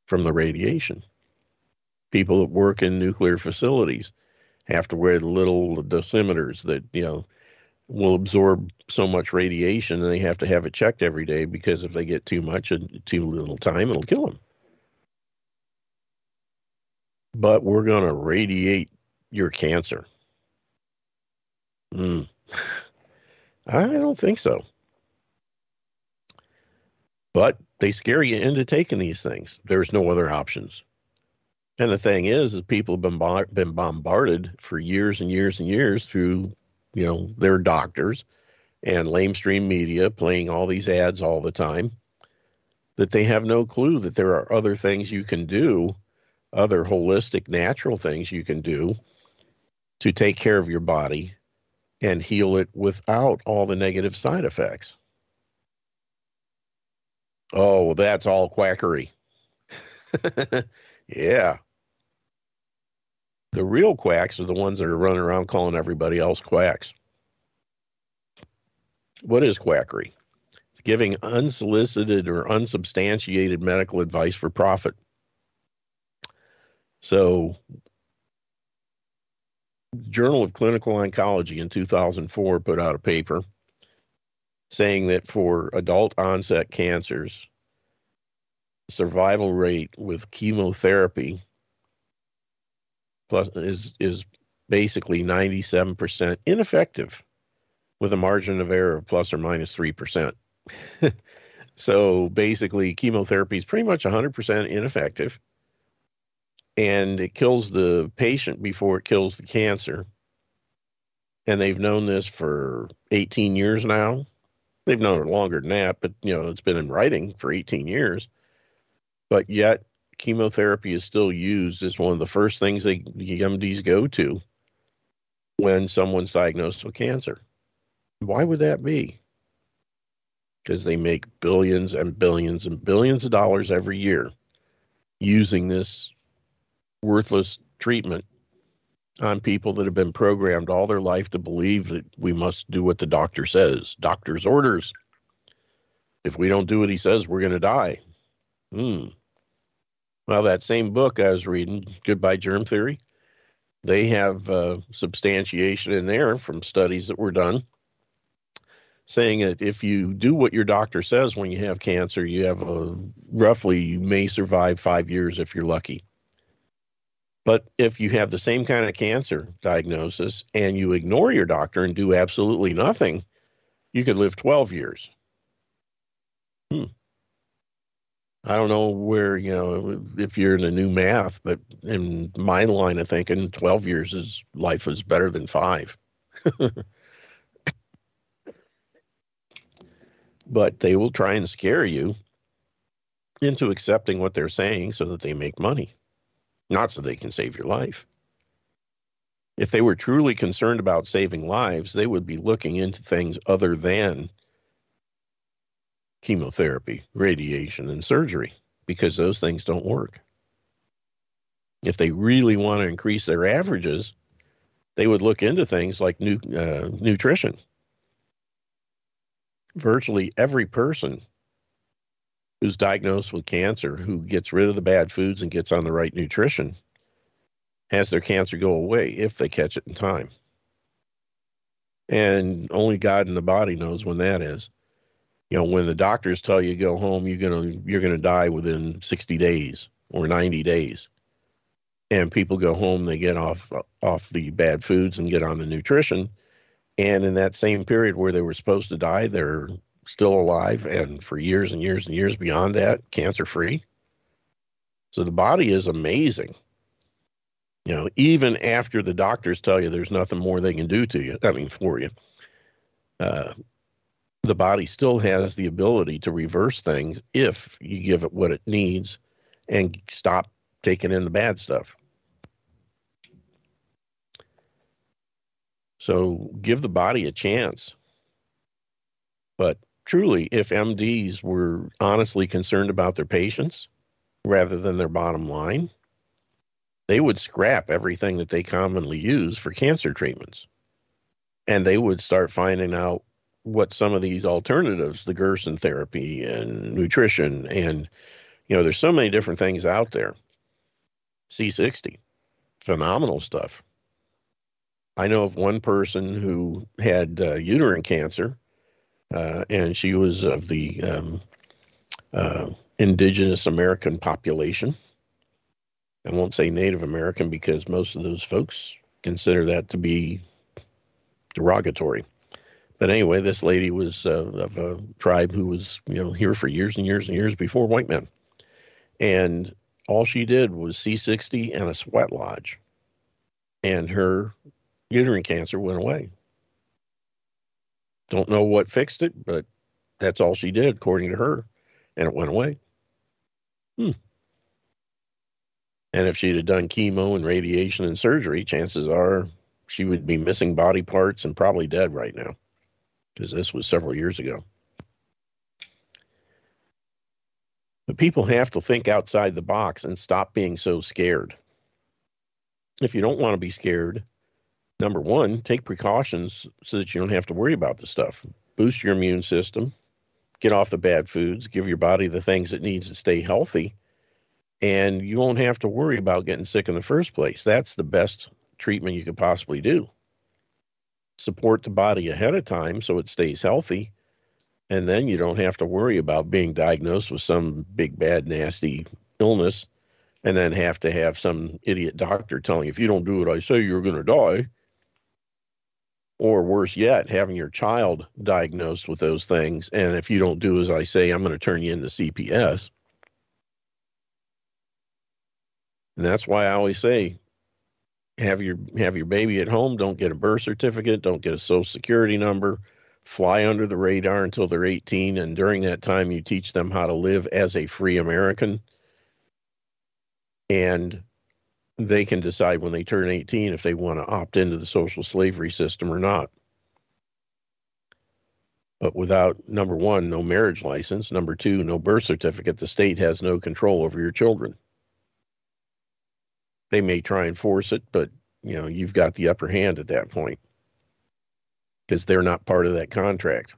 C: from the radiation. People that work in nuclear facilities have to wear the little dosimeters that you know will absorb so much radiation and they have to have it checked every day because if they get too much and too little time it'll kill them but we're going to radiate your cancer. Mm. i don't think so. But they scare you into taking these things. There's no other options and the thing is, is people have been been bombarded for years and years and years through, you know, their doctors and lamestream media playing all these ads all the time that they have no clue that there are other things you can do, other holistic, natural things you can do to take care of your body and heal it without all the negative side effects. Oh, that's all quackery. yeah. The real quacks are the ones that are running around calling everybody else quacks. What is quackery? It's giving unsolicited or unsubstantiated medical advice for profit. So, Journal of Clinical Oncology in 2004 put out a paper saying that for adult onset cancers, survival rate with chemotherapy plus is is basically 97% ineffective with a margin of error of plus or minus 3%. so basically chemotherapy is pretty much 100% ineffective and it kills the patient before it kills the cancer. And they've known this for 18 years now. They've known it longer than that, but you know, it's been in writing for 18 years. But yet chemotherapy is still used as one of the first things they, the MDs go to when someone's diagnosed with cancer. Why would that be? Because they make billions and billions and billions of dollars every year using this worthless treatment on people that have been programmed all their life to believe that we must do what the doctor says, doctor's orders. If we don't do what he says, we're going to die. Hmm. Well, that same book I was reading, Goodbye Germ Theory, they have uh, substantiation in there from studies that were done saying that if you do what your doctor says when you have cancer, you have a roughly, you may survive five years if you're lucky. But if you have the same kind of cancer diagnosis and you ignore your doctor and do absolutely nothing, you could live 12 years. Hmm. I don't know where, you know, if you're in the new math, but in my line of thinking, 12 years is life is better than five. but they will try and scare you into accepting what they're saying so that they make money, not so they can save your life. If they were truly concerned about saving lives, they would be looking into things other than chemotherapy, radiation, and surgery because those things don't work. If they really want to increase their averages, they would look into things like uh, nutrition. Virtually every person who's diagnosed with cancer who gets rid of the bad foods and gets on the right nutrition has their cancer go away if they catch it in time. And only God in the body knows when that is you know when the doctors tell you go home you're going to you're to die within 60 days or 90 days. And people go home they get off off the bad foods and get on the nutrition. And in that same period where they were supposed to die they're still alive and for years and years and years beyond that cancer free. So the body is amazing. You know even after the doctors tell you there's nothing more they can do to you i mean for you uh, the body still has the ability to reverse things if you give it what it needs and stop taking in the bad stuff. So give the body a chance. But truly, if MDs were honestly concerned about their patients rather than their bottom line, they would scrap everything that they commonly use for cancer treatments. And they would start finding out what some of these alternatives, the Gerson therapy and nutrition, and you know, there's so many different things out there. C60, phenomenal stuff. I know of one person who had uh, uterine cancer, uh, and she was of the um, uh, indigenous American population. I won't say Native American because most of those folks consider that to be derogatory. But anyway, this lady was uh, of a tribe who was, you know, here for years and years and years before white men. And all she did was C60 and a sweat lodge. And her uterine cancer went away. Don't know what fixed it, but that's all she did, according to her. And it went away. Hmm. And if she'd have done chemo and radiation and surgery, chances are she would be missing body parts and probably dead right now because this was several years ago. But people have to think outside the box and stop being so scared. If you don't want to be scared, number one, take precautions so that you don't have to worry about the stuff. Boost your immune system, get off the bad foods, give your body the things it needs to stay healthy, and you won't have to worry about getting sick in the first place. That's the best treatment you could possibly do. Support the body ahead of time so it stays healthy, and then you don't have to worry about being diagnosed with some big, bad, nasty illness and then have to have some idiot doctor telling you, if you don't do what I say, you're going to die. Or worse yet, having your child diagnosed with those things. And if you don't do as I say, I'm going to turn you into CPS. And that's why I always say, have your have your baby at home. Don't get a birth certificate. Don't get a social security number. Fly under the radar until they're 18, and during that time, you teach them how to live as a free American. And they can decide when they turn 18 if they want to opt into the social slavery system or not. But without number one, no marriage license, number two, no birth certificate, the state has no control over your children. They may try and force it, but you know, you've got the upper hand at that point because they're not part of that contract.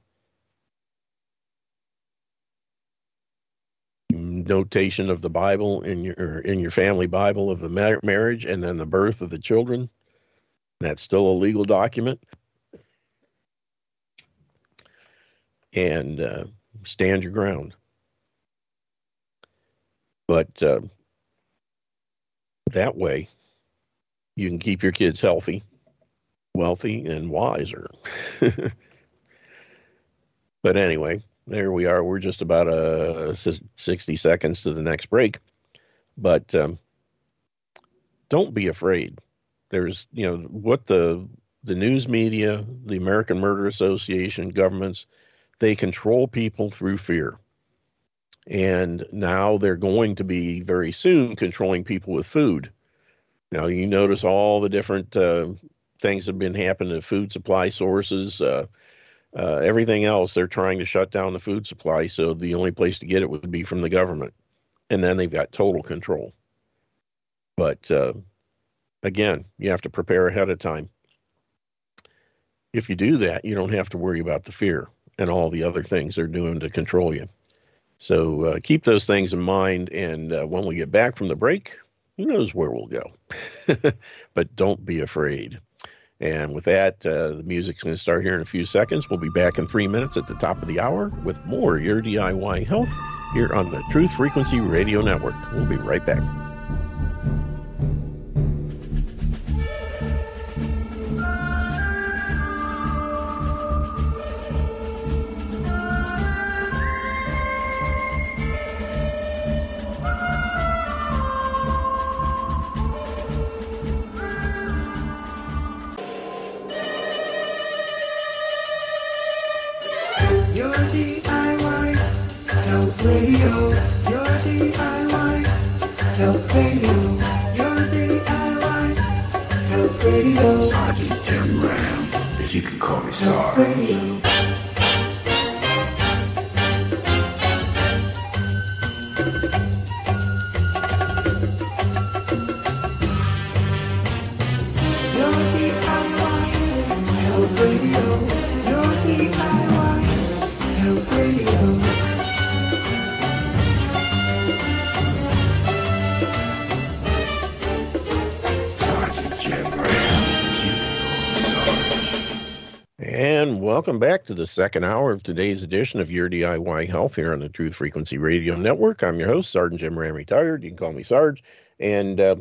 C: Notation of the Bible in your in your family Bible of the mar- marriage and then the birth of the children. That's still a legal document. And uh, stand your ground. But uh, that way, you can keep your kids healthy, wealthy, and wiser. but anyway, there we are. We're just about uh, 60 seconds to the next break. But um, don't be afraid. There's, you know, what the the news media, the American Murder Association, governments, they control people through fear. And now they're going to be very soon controlling people with food. Now, you notice all the different uh, things have been happening to food supply sources. Uh, uh, everything else, they're trying to shut down the food supply. So the only place to get it would be from the government. And then they've got total control. But uh, again, you have to prepare ahead of time. If you do that, you don't have to worry about the fear and all the other things they're doing to control you. So uh, keep those things in mind. And uh, when we get back from the break, who knows where we'll go. but don't be afraid. And with that, uh, the music's going to start here in a few seconds. We'll be back in three minutes at the top of the hour with more Your DIY Health here on the Truth Frequency Radio Network. We'll be right back.
A: DIY Health Radio. Your DIY Health Radio. Your DIY Health Radio.
B: Sergeant Jim Ram, but you can call me Sarge.
C: Welcome back to the second hour of today's edition of Your DIY Health here on the Truth Frequency Radio Network. I'm your host, Sergeant Jim Ram, retired. You can call me Sarge. And uh,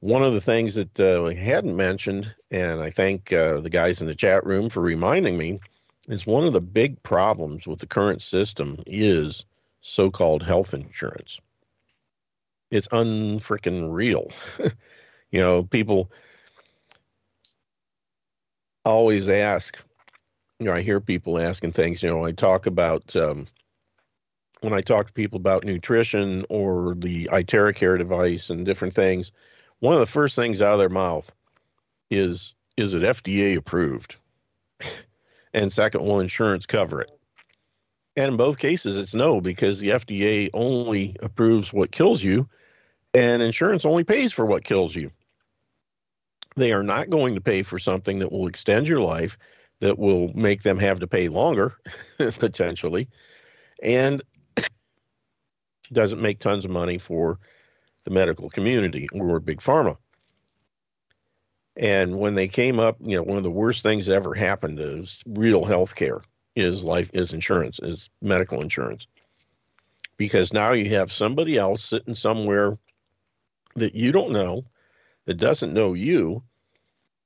C: one of the things that uh, I hadn't mentioned, and I thank uh, the guys in the chat room for reminding me, is one of the big problems with the current system is so-called health insurance. It's unfreaking real. you know, people always ask, you know, I hear people asking things, you know, I talk about, um, when I talk to people about nutrition or the IteraCare device and different things, one of the first things out of their mouth is is it FDA approved? and second, will insurance cover it? And in both cases, it's no, because the FDA only approves what kills you, and insurance only pays for what kills you. They are not going to pay for something that will extend your life, that will make them have to pay longer, potentially, and doesn't make tons of money for the medical community or big pharma. And when they came up, you know, one of the worst things that ever happened is real health care is life is insurance, is medical insurance. Because now you have somebody else sitting somewhere that you don't know, that doesn't know you,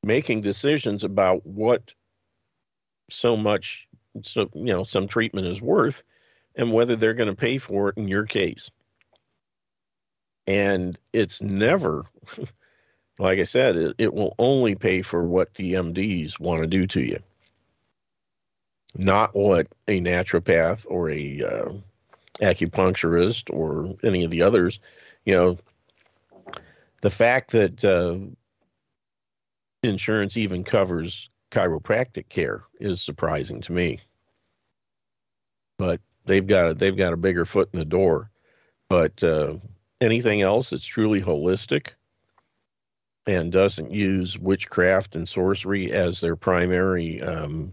C: making decisions about what so much so you know some treatment is worth and whether they're going to pay for it in your case. And it's never like I said, it, it will only pay for what the MDs want to do to you, not what a naturopath or a uh, acupuncturist or any of the others. You know, the fact that uh, insurance even covers chiropractic care is surprising to me, but they've got a, they've got a bigger foot in the door. But uh, anything else that's truly holistic and doesn't use witchcraft and sorcery as their primary um,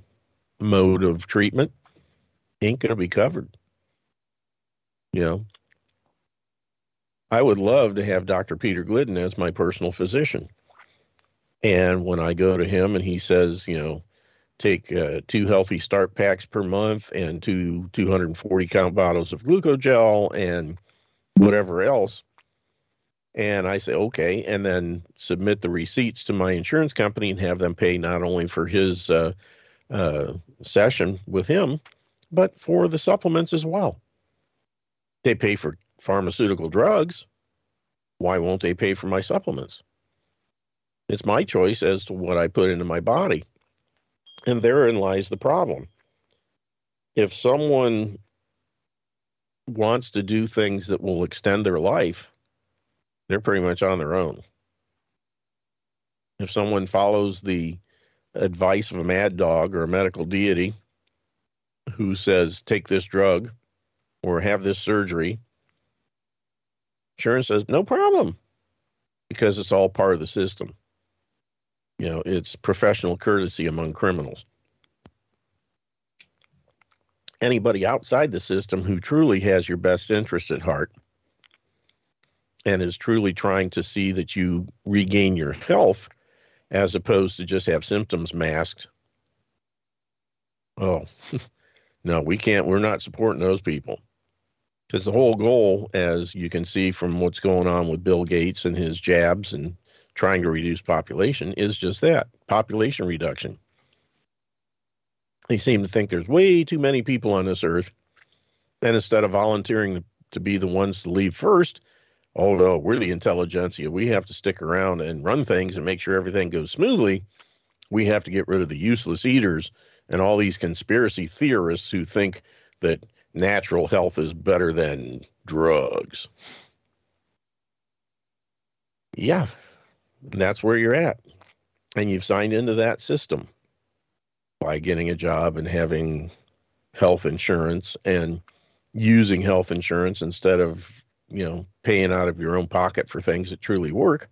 C: mode of treatment ain't going to be covered. You know, I would love to have Dr. Peter Glidden as my personal physician. And when I go to him and he says, you know, take uh, two healthy start packs per month and two 240 count bottles of glucogel and whatever else, and I say, okay, and then submit the receipts to my insurance company and have them pay not only for his uh, uh, session with him, but for the supplements as well. They pay for pharmaceutical drugs. Why won't they pay for my supplements? It's my choice as to what I put into my body. And therein lies the problem. If someone wants to do things that will extend their life, they're pretty much on their own. If someone follows the advice of a mad dog or a medical deity who says, take this drug or have this surgery, insurance says, no problem, because it's all part of the system. You know, it's professional courtesy among criminals. Anybody outside the system who truly has your best interest at heart and is truly trying to see that you regain your health as opposed to just have symptoms masked. Oh, no, we can't. We're not supporting those people. Because the whole goal, as you can see from what's going on with Bill Gates and his jabs and trying to reduce population, is just that population reduction. They seem to think there's way too many people on this earth. And instead of volunteering to be the ones to leave first, oh no, we're the intelligentsia. We have to stick around and run things and make sure everything goes smoothly. We have to get rid of the useless eaters and all these conspiracy theorists who think that natural health is better than drugs. Yeah, that's where you're at. And you've signed into that system by getting a job and having health insurance and using health insurance instead of you know, paying out of your own pocket for things that truly work.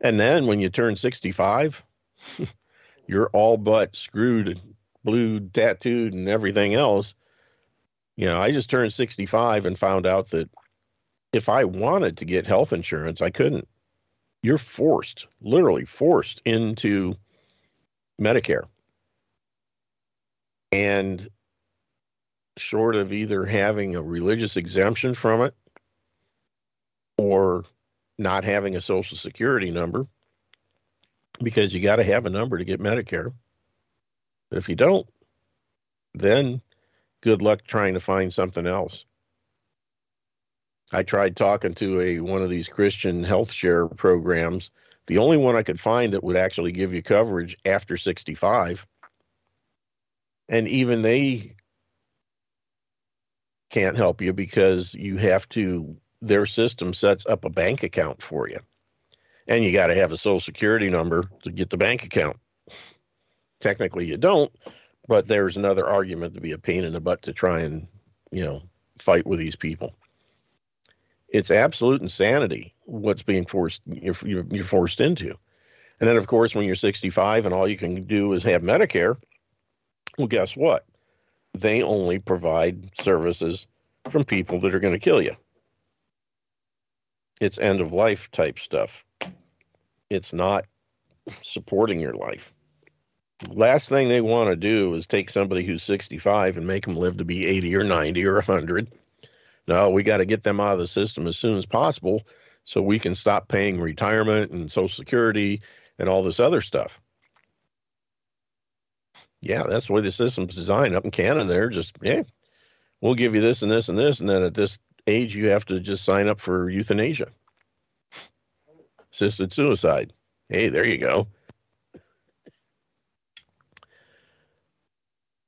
C: And then when you turn 65, you're all but screwed, blued, tattooed, and everything else. You know, I just turned 65 and found out that if I wanted to get health insurance, I couldn't. You're forced, literally forced into Medicare. And short of either having a religious exemption from it or not having a social security number because you got to have a number to get Medicare. But if you don't, then good luck trying to find something else. I tried talking to a one of these Christian health share programs. The only one I could find that would actually give you coverage after 65. And even they can't help you because you have to their system sets up a bank account for you And you got to have a social security number to get the bank account. Technically, you don't, but there's another argument to be a pain in the butt to try and, you know, fight with these people. It's absolute insanity what's being forced you're, you're forced into. And then, of course, when you're 65 and all you can do is have Medicare, well, guess what? They only provide services from people that are going to kill you. It's end of life type stuff. It's not supporting your life. Last thing they want to do is take somebody who's 65 and make them live to be 80 or 90 or 100. No, we got to get them out of the system as soon as possible so we can stop paying retirement and Social Security and all this other stuff. Yeah, that's the way the system's designed. Up in Canada, they're just, yeah, we'll give you this and this and this. And then at this age, you have to just sign up for euthanasia, assisted suicide. Hey, there you go.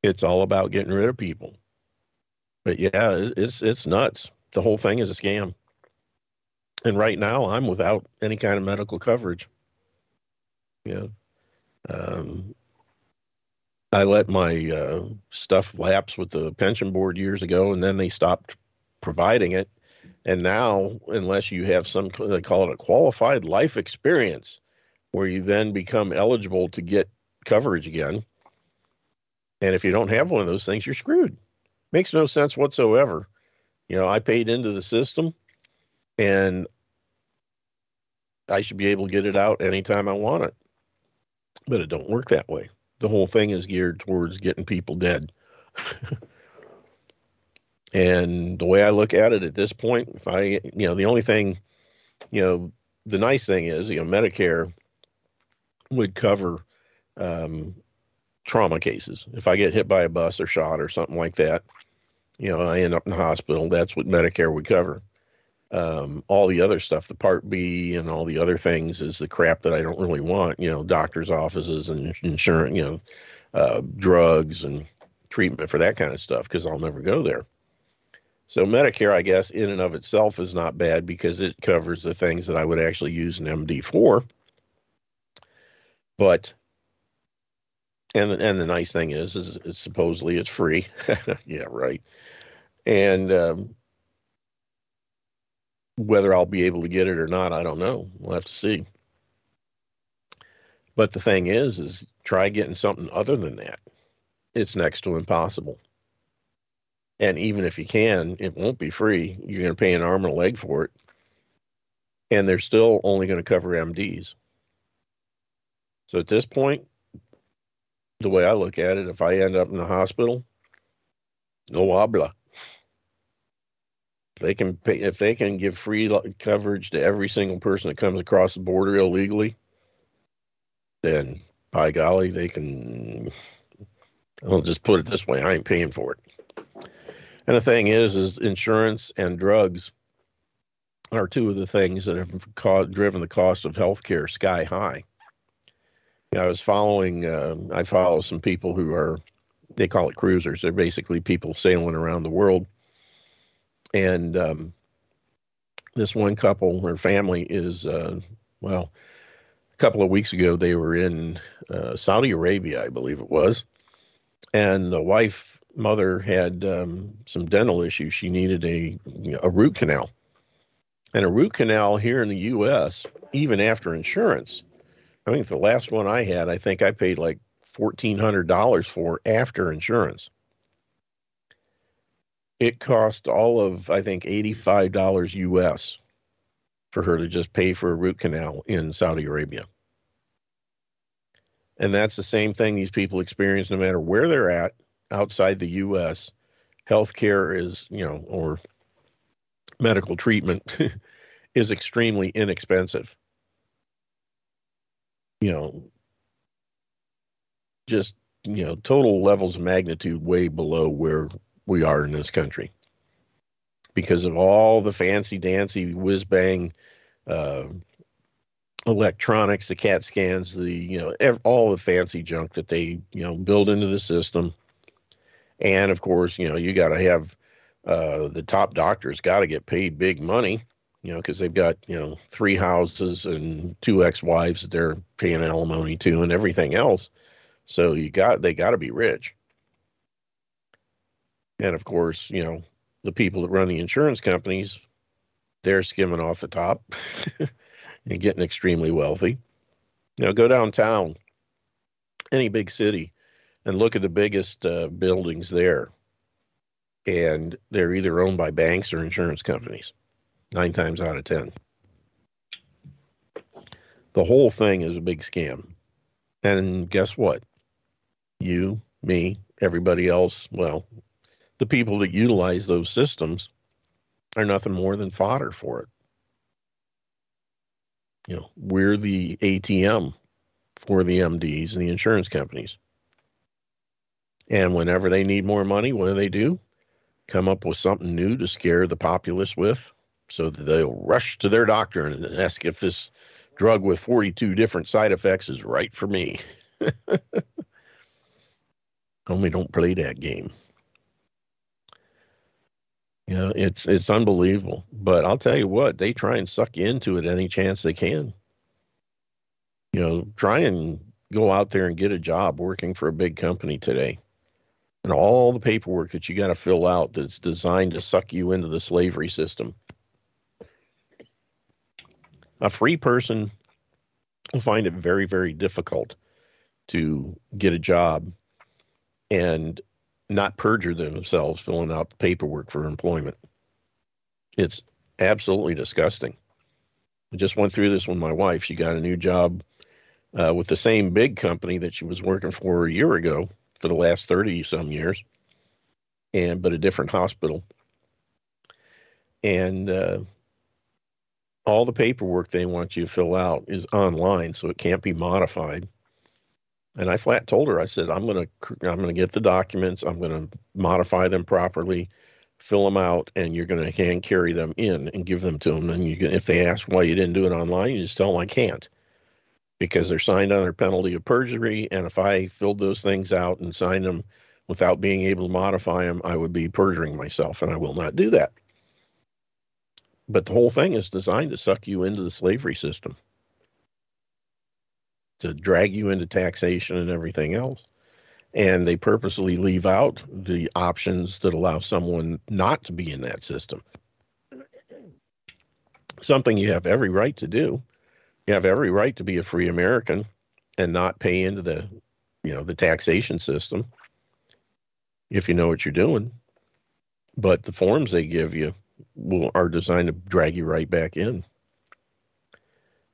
C: It's all about getting rid of people. But yeah, it's it's nuts. The whole thing is a scam. And right now, I'm without any kind of medical coverage. Yeah. Um, I let my uh, stuff lapse with the pension board years ago, and then they stopped providing it. And now, unless you have some, they call it a qualified life experience, where you then become eligible to get coverage again. And if you don't have one of those things, you're screwed. Makes no sense whatsoever. You know, I paid into the system and I should be able to get it out anytime I want it. But it don't work that way. The whole thing is geared towards getting people dead. and the way I look at it at this point, if I, you know, the only thing, you know, the nice thing is, you know, Medicare would cover um, trauma cases. If I get hit by a bus or shot or something like that, you know, I end up in the hospital. That's what Medicare would cover. Um, all the other stuff, the Part B and all the other things, is the crap that I don't really want. You know, doctors' offices and insurance, you know, uh, drugs and treatment for that kind of stuff because I'll never go there. So Medicare, I guess, in and of itself is not bad because it covers the things that I would actually use an MD for. But and and the nice thing is, is, is supposedly it's free. yeah, right. And um, whether I'll be able to get it or not, I don't know. We'll have to see. But the thing is, is try getting something other than that. It's next to impossible. And even if you can, it won't be free. You're going to pay an arm and a leg for it. And they're still only going to cover MDs. So at this point, the way I look at it, if I end up in the hospital, no habla. They can pay, if they can give free coverage to every single person that comes across the border illegally, then by golly, they can. I'll just put it this way: I ain't paying for it. And the thing is, is insurance and drugs are two of the things that have caused, driven the cost of healthcare sky high. I was following. Uh, I follow some people who are, they call it cruisers. They're basically people sailing around the world. And um, this one couple or family is, uh, well, a couple of weeks ago they were in uh, Saudi Arabia, I believe it was, and the wife mother had um, some dental issues. She needed a a root canal, and a root canal here in the U.S. even after insurance I think the last one I had, I think I paid like fourteen hundred dollars for after insurance. It cost all of I think eighty five dollars US for her to just pay for a root canal in Saudi Arabia. And that's the same thing these people experience no matter where they're at outside the US. Healthcare is, you know, or medical treatment is extremely inexpensive you know, just, you know, total levels of magnitude way below where we are in this country because of all the fancy dancy whiz bang uh, electronics, the CAT scans, the, you know, ev- all the fancy junk that they, you know, build into the system. And of course, you know, you got to have uh, the top doctors got to get paid big money you know, because they've got you know three houses and two ex-wives that they're paying alimony to and everything else. So you got they got to be rich. And of course, you know, the people that run the insurance companies, they're skimming off the top and getting extremely wealthy. You know, go downtown, any big city, and look at the biggest uh, buildings there. And they're either owned by banks or insurance companies, nine times out of 10. The whole thing is a big scam. And guess what? You, me, everybody else, well, the people that utilize those systems are nothing more than fodder for it. You know, we're the ATM for the MDs and the insurance companies. And whenever they need more money, what do they do? Come up with something new to scare the populace with so that they'll rush to their doctor and ask if this drug with 42 different side effects is right for me. Only don't play that game. You know, it's it's unbelievable. But I'll tell you what, they try and suck you into it any chance they can. You know, try and go out there and get a job working for a big company today. And all the paperwork that you got to fill out that's designed to suck you into the slavery system. A free person will find it very, very difficult to get a job and not perjure themselves filling out the paperwork for employment. It's absolutely disgusting. I just went through this with my wife. She got a new job uh, with the same big company that she was working for a year ago for the last 30 some years, and but a different hospital. And uh, all the paperwork they want you to fill out is online, so it can't be modified. And I flat told her, I said, I'm gonna I'm gonna get the documents, I'm gonna modify them properly, fill them out, and you're gonna hand carry them in and give them to them. And you can, if they ask why you didn't do it online, you just tell them I can't because they're signed under penalty of perjury. And if I filled those things out and signed them without being able to modify them, I would be perjuring myself, and I will not do that. But the whole thing is designed to suck you into the slavery system to drag you into taxation and everything else. And they purposely leave out the options that allow someone not to be in that system. Something you have every right to do. You have every right to be a free American and not pay into the, you know, the taxation system if you know what you're doing. But the forms they give you will are designed to drag you right back in.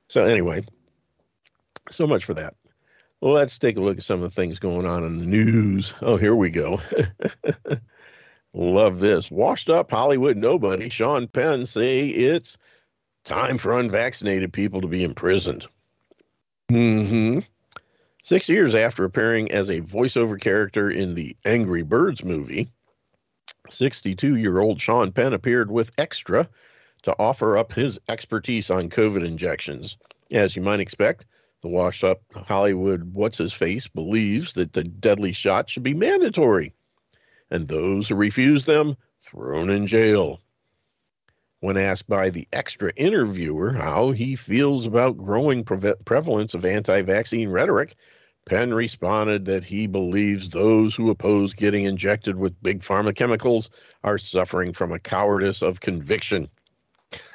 C: So anyway, so much for that. Well, let's take a look at some of the things going on in the news. Oh, here we go. Love this. Washed up Hollywood nobody, Sean Penn, say it's time for unvaccinated people to be imprisoned. hmm Six years after appearing as a voiceover character in the Angry Birds movie, 62 year old Sean Penn appeared with Extra to offer up his expertise on COVID injections. As you might expect, the washed up oh. Hollywood what's his face believes that the deadly shot should be mandatory, and those who refuse them thrown in jail. When asked by the extra interviewer how he feels about growing pre- prevalence of anti vaccine rhetoric, Penn responded that he believes those who oppose getting injected with big pharma chemicals are suffering from a cowardice of conviction.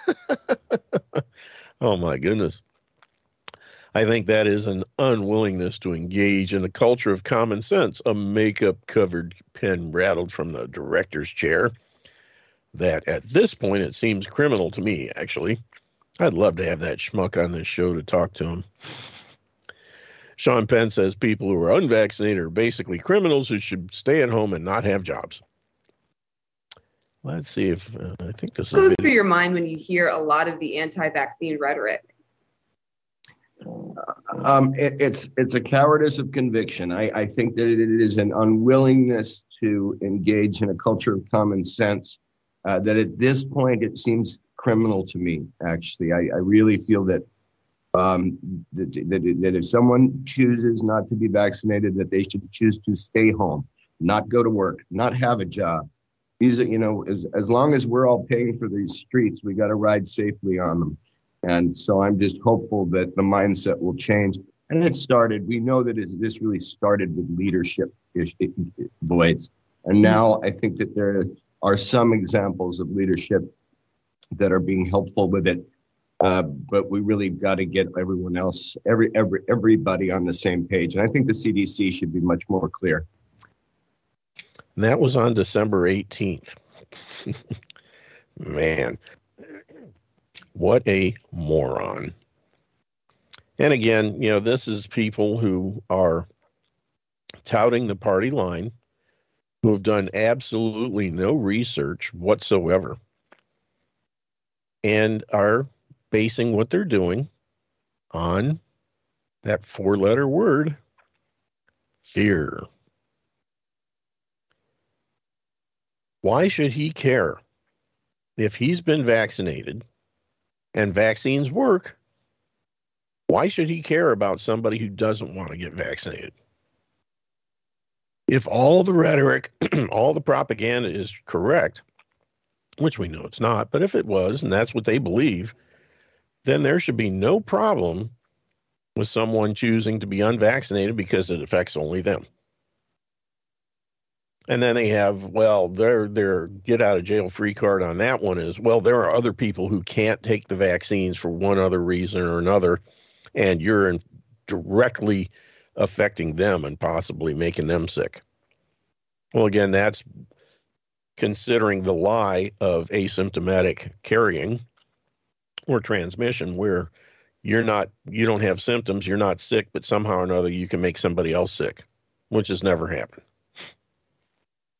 C: oh my goodness. I think that is an unwillingness to engage in a culture of common sense. A makeup covered Penn rattled from the director's chair. That at this point it seems criminal to me, actually. I'd love to have that schmuck on this show to talk to him. Sean Penn says people who are unvaccinated are basically criminals who should stay at home and not have jobs. Let's see if uh, I think this
T: goes through your mind when you hear a lot of the anti-vaccine rhetoric?
U: Um, it, it's it's a cowardice of conviction. I, I think that it is an unwillingness to engage in a culture of common sense. Uh, that at this point it seems criminal to me. Actually, I, I really feel that, um, that, that that if someone chooses not to be vaccinated, that they should choose to stay home, not go to work, not have a job, these you know, as, as long as we're all paying for these streets, we got to ride safely on them. And so I'm just hopeful that the mindset will change. And it started, we know that it, this really started with leadership voids. And now I think that there are some examples of leadership that are being helpful with it. Uh, but we really got to get everyone else, every, every, everybody on the same page. And I think the CDC should be much more clear.
C: And that was on December 18th. Man, what a moron. And again, you know, this is people who are touting the party line, who have done absolutely no research whatsoever, and are basing what they're doing on that four letter word fear. Why should he care if he's been vaccinated and vaccines work? Why should he care about somebody who doesn't want to get vaccinated? If all the rhetoric, all the propaganda is correct, which we know it's not, but if it was, and that's what they believe, then there should be no problem with someone choosing to be unvaccinated because it affects only them. And then they have, well, their their get out of jail free card on that one is, well, there are other people who can't take the vaccines for one other reason or another, and you're in, directly affecting them and possibly making them sick. Well, again, that's considering the lie of asymptomatic carrying or transmission, where you're not, you don't have symptoms, you're not sick, but somehow or another you can make somebody else sick, which has never happened.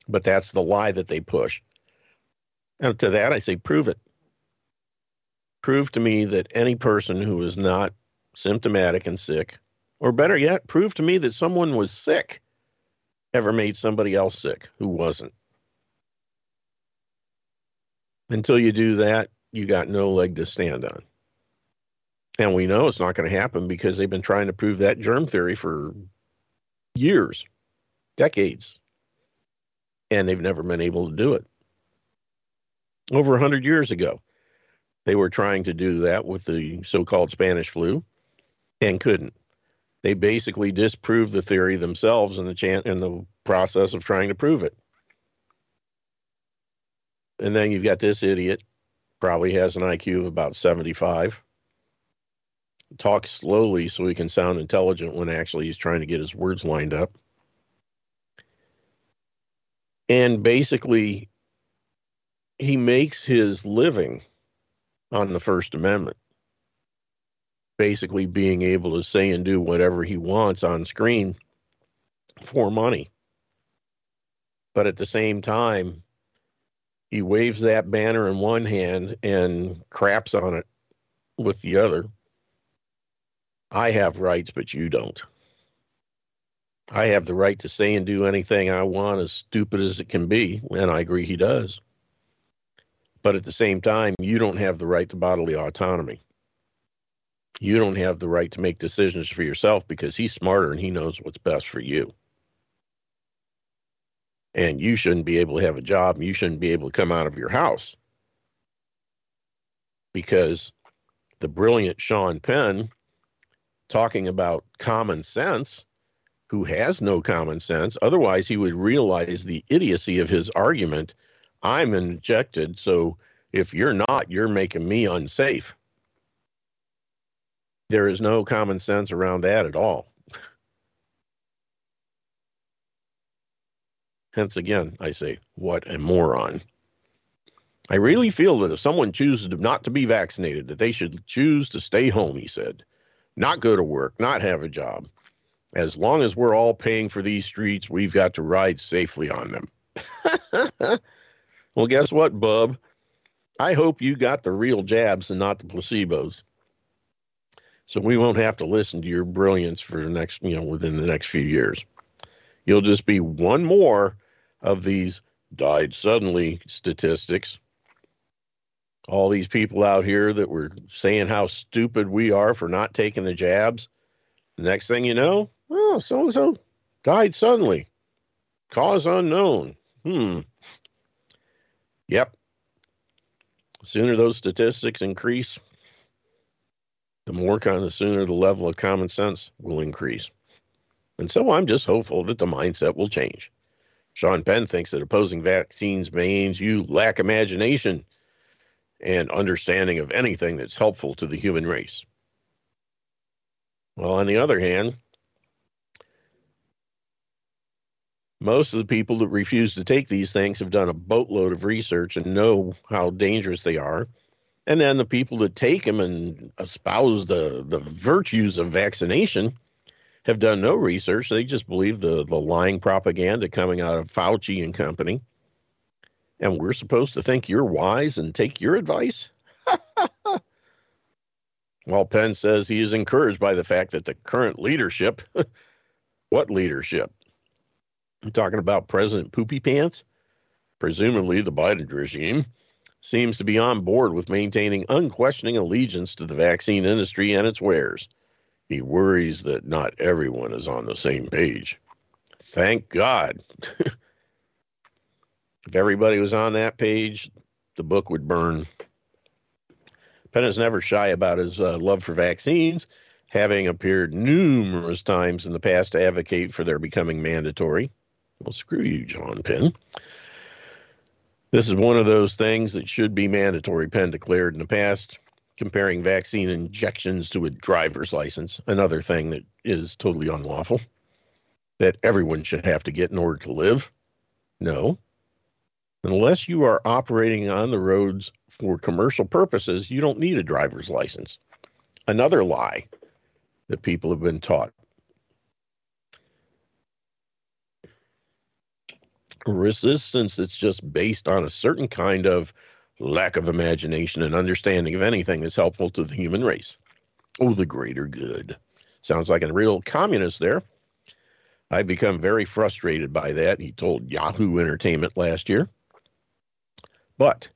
C: But that's the lie that they push. And to that, I say, prove it. Prove to me that any person who is not symptomatic and sick, or better yet, prove to me that someone was sick ever made somebody else sick who wasn't. Until you do that, you got no leg to stand on. And we know it's not going to happen because they've been trying to prove that germ theory for years, decades and they've never been able to do it. Over 100 years ago, they were trying to do that with the so called Spanish flu and couldn't. They basically disproved the theory themselves in the, chan- in the process of trying to prove it. And then you've got this idiot, probably has an IQ of about 75, talks slowly so he can sound intelligent when actually he's trying to get his words lined up and basically he makes his living on the First Amendment, basically being able to say and do whatever he wants on screen for money. But at the same time, he waves that banner in one hand and craps on it with the other. I have rights, but you don't. I have the right to say and do anything I want, as stupid as it can be, and I agree he does. But at the same time, you don't have the right to bodily autonomy. You don't have the right to make decisions for yourself because he's smarter and he knows what's best for you. And you shouldn't be able to have a job and you shouldn't be able to come out of your house because the brilliant Sean Penn talking about common sense who has no common sense. Otherwise, he would realize the idiocy of his argument. I'm injected, so if you're not, you're making me unsafe. There is no common sense around that at all. Hence, again, I say, what a moron. I really feel that if someone chooses not to be vaccinated, that they should choose to stay home, he said, not go to work, not have a job as long as we're all paying for these streets, we've got to ride safely on them. well, guess what, bub? I hope you got the real jabs and not the placebos. So we won't have to listen to your brilliance for the next, you know, within the next few years. You'll just be one more of these died suddenly statistics. All these people out here that were saying how stupid we are for not taking the jabs. The next thing you know, Oh, so and so died suddenly. Cause unknown. Hmm. Yep. The sooner those statistics increase, the more kind of sooner the level of common sense will increase. And so I'm just hopeful that the mindset will change. Sean Penn thinks that opposing vaccines means you lack imagination and understanding of anything that's helpful to the human race. Well, on the other hand, most of the people that refuse to take these things have done a boatload of research and know how dangerous they are. And then the people that take them and espouse the, the virtues of vaccination have done no research. They just believe the, the lying propaganda coming out of Fauci and company. And we're supposed to think you're wise and take your advice? While Penn says he is encouraged by the fact that the current leadership, what leadership? I'm talking about President Poopy Pants, presumably the Biden regime, seems to be on board with maintaining unquestioning allegiance to the vaccine industry and its wares. He worries that not everyone is on the same page. Thank God. if everybody was on that page, the book would burn. Penn is never shy about his uh, love for vaccines, having appeared numerous times in the past to advocate for their becoming mandatory. Well, screw you, John Penn. This is one of those things that should be mandatory, Penn declared in the past, comparing vaccine injections to a driver's license, another thing that is totally unlawful, that everyone should have to get in order to live. No. Unless you are operating on the roads for commercial purposes, you don't need a driver's license. Another lie that people have been taught. Resistance that's just based on a certain kind of lack of imagination and understanding of anything that's helpful to the human race. Oh, the greater good. Sounds like a real communist there. I've become very frustrated by that, he told Yahoo Entertainment last year. But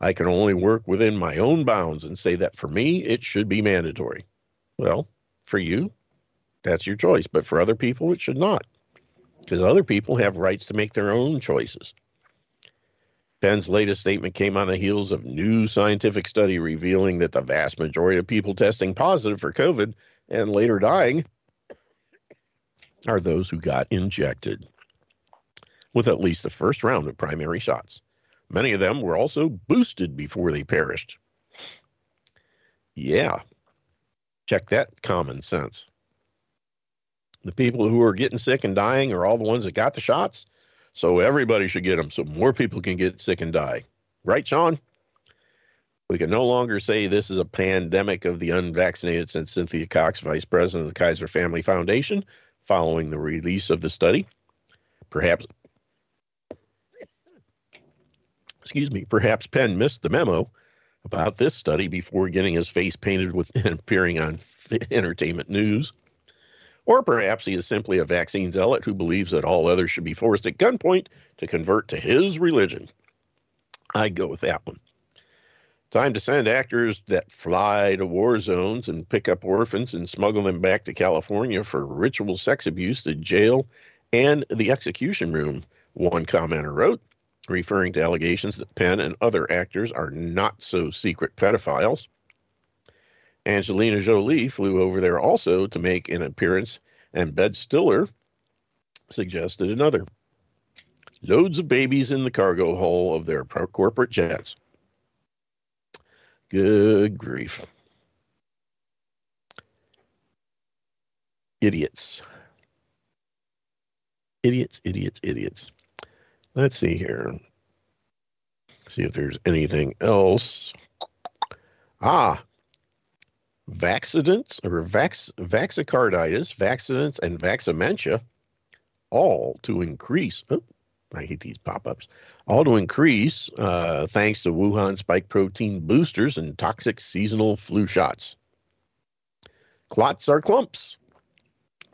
C: I can only work within my own bounds and say that for me, it should be mandatory. Well, for you, that's your choice. But for other people, it should not because other people have rights to make their own choices. Penn's latest statement came on the heels of new scientific study revealing that the vast majority of people testing positive for COVID and later dying are those who got injected with at least the first round of primary shots. Many of them were also boosted before they perished. Yeah, check that common sense. The people who are getting sick and dying are all the ones that got the shots. So everybody should get them so more people can get sick and die. Right, Sean? We can no longer say this is a pandemic of the unvaccinated, since Cynthia Cox, vice president of the Kaiser Family Foundation, following the release of the study. Perhaps, excuse me, perhaps Penn missed the memo about this study before getting his face painted with appearing on entertainment news. Or perhaps he is simply a vaccine zealot who believes that all others should be forced at gunpoint to convert to his religion. I'd go with that one. Time to send actors that fly to war zones and pick up orphans and smuggle them back to California for ritual sex abuse to jail and the execution room, one commenter wrote, referring to allegations that Penn and other actors are not so secret pedophiles. Angelina Jolie flew over there also to make an appearance, and Ben Stiller suggested another. Loads of babies in the cargo hold of their corporate jets. Good grief. Idiots. Idiots, idiots, idiots. Let's see here. See if there's anything else. Ah, Vaccidents or vax, vaccicarditis, vaccidents, and vaccimentia, all to increase. Oh, I hate these pop ups. All to increase uh, thanks to Wuhan spike protein boosters and toxic seasonal flu shots. Clots are clumps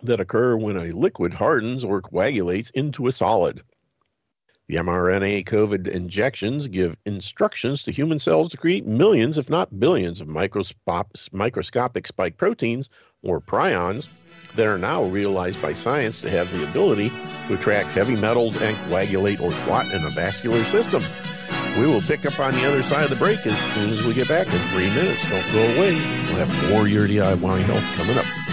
C: that occur when a liquid hardens or coagulates into a solid. The mRNA COVID injections give instructions to human cells to create millions, if not billions, of microscopic spike proteins or prions that are now realized by science to have the ability to attract heavy metals and coagulate or clot in a vascular system. We will pick up on the other side of the break as soon as we get back in three minutes. Don't go away. We'll have more Your DIY Health coming up.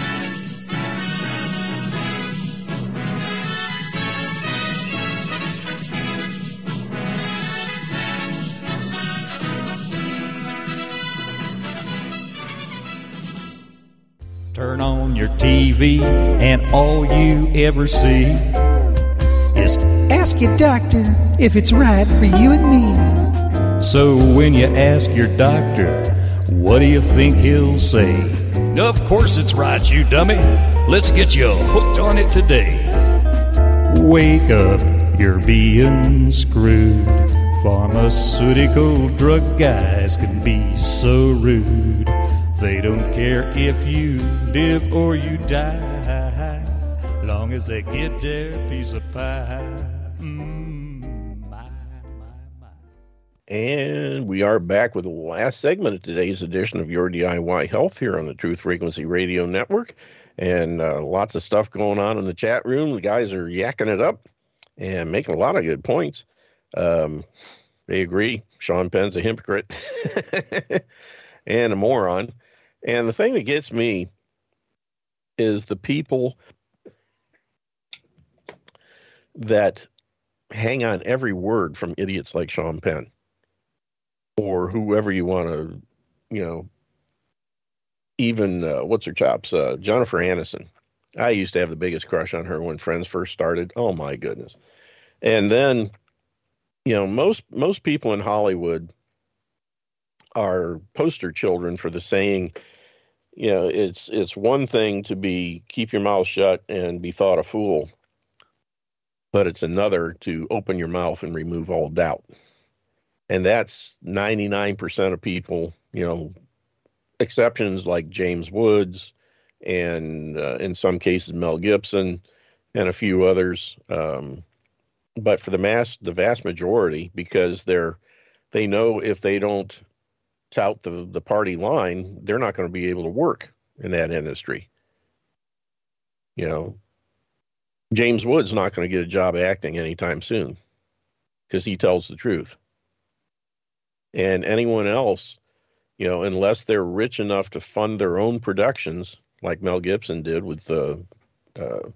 S: Turn on your TV and all you ever see is
V: Ask your doctor if it's right for you and me.
S: So when you ask your doctor, what do you think he'll say? Of course it's right, you dummy. Let's get you hooked on it today. Wake up, you're being screwed. Pharmaceutical drug guys can be so rude. They don't care if you live or you die, long as they get their piece of pie.
C: And we are back with the last segment of today's edition of Your DIY Health here on the Truth Frequency Radio Network. And uh, lots of stuff going on in the chat room. The guys are yakking it up and making a lot of good points. Um, they agree. Sean Penn's a hypocrite and a moron. And the thing that gets me is the people that hang on every word from idiots like Sean Penn or whoever you want to, you know, even uh, what's her chops, uh, Jennifer Aniston. I used to have the biggest crush on her when Friends first started. Oh my goodness! And then, you know, most most people in Hollywood are poster children for the saying, you know, it's it's one thing to be keep your mouth shut and be thought a fool, but it's another to open your mouth and remove all doubt. And that's 99% of people you know exceptions like james woods and uh, in some cases mel gibson and a few others um, but for the mass the vast majority because they're they know if they don't tout the, the party line they're not going to be able to work in that industry you know james woods not going to get a job acting anytime soon because he tells the truth and anyone else, you know, unless they're rich enough to fund their own productions, like Mel Gibson did with the uh,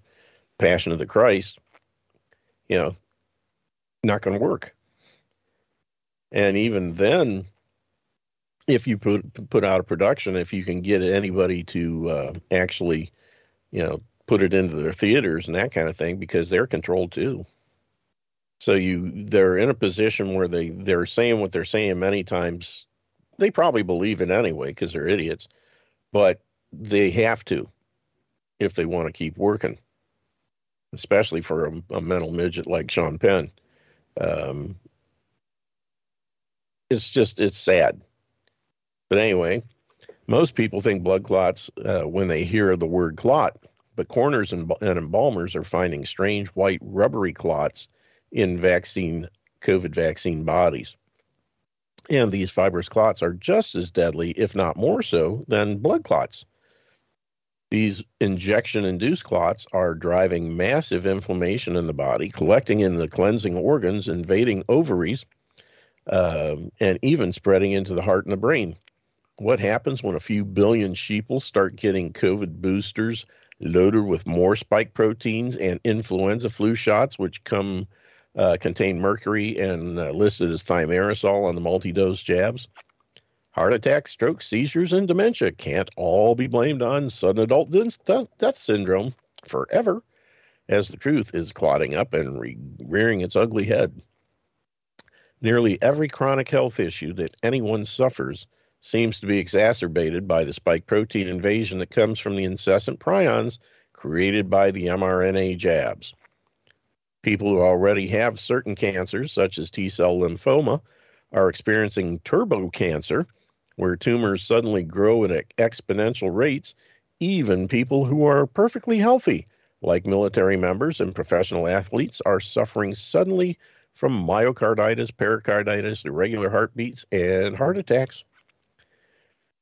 C: Passion of the Christ, you know, not going to work. And even then, if you put put out a production, if you can get anybody to uh, actually, you know, put it into their theaters and that kind of thing, because they're controlled too. So you they're in a position where they they're saying what they're saying many times. They probably believe it anyway because they're idiots, but they have to if they want to keep working, especially for a, a mental midget like Sean Penn. Um, it's just it's sad. But anyway, most people think blood clots uh, when they hear the word clot, but coroners and, and embalmers are finding strange white rubbery clots in vaccine, COVID vaccine bodies. And these fibrous clots are just as deadly, if not more so, than blood clots. These injection induced clots are driving massive inflammation in the body, collecting in the cleansing organs, invading ovaries, um, and even spreading into the heart and the brain. What happens when a few billion sheeple start getting COVID boosters loaded with more spike proteins and influenza flu shots, which come uh, contain mercury and uh, listed as thimerosal on the multi-dose jabs. Heart attacks, strokes, seizures, and dementia can't all be blamed on sudden adult death syndrome forever, as the truth is clotting up and re- rearing its ugly head. Nearly every chronic health issue that anyone suffers seems to be exacerbated by the spike protein invasion that comes from the incessant prions created by the mRNA jabs. People who already have certain cancers, such as T cell lymphoma, are experiencing turbo cancer, where tumors suddenly grow at exponential rates. Even people who are perfectly healthy, like military members and professional athletes, are suffering suddenly from myocarditis, pericarditis, irregular heartbeats, and heart attacks.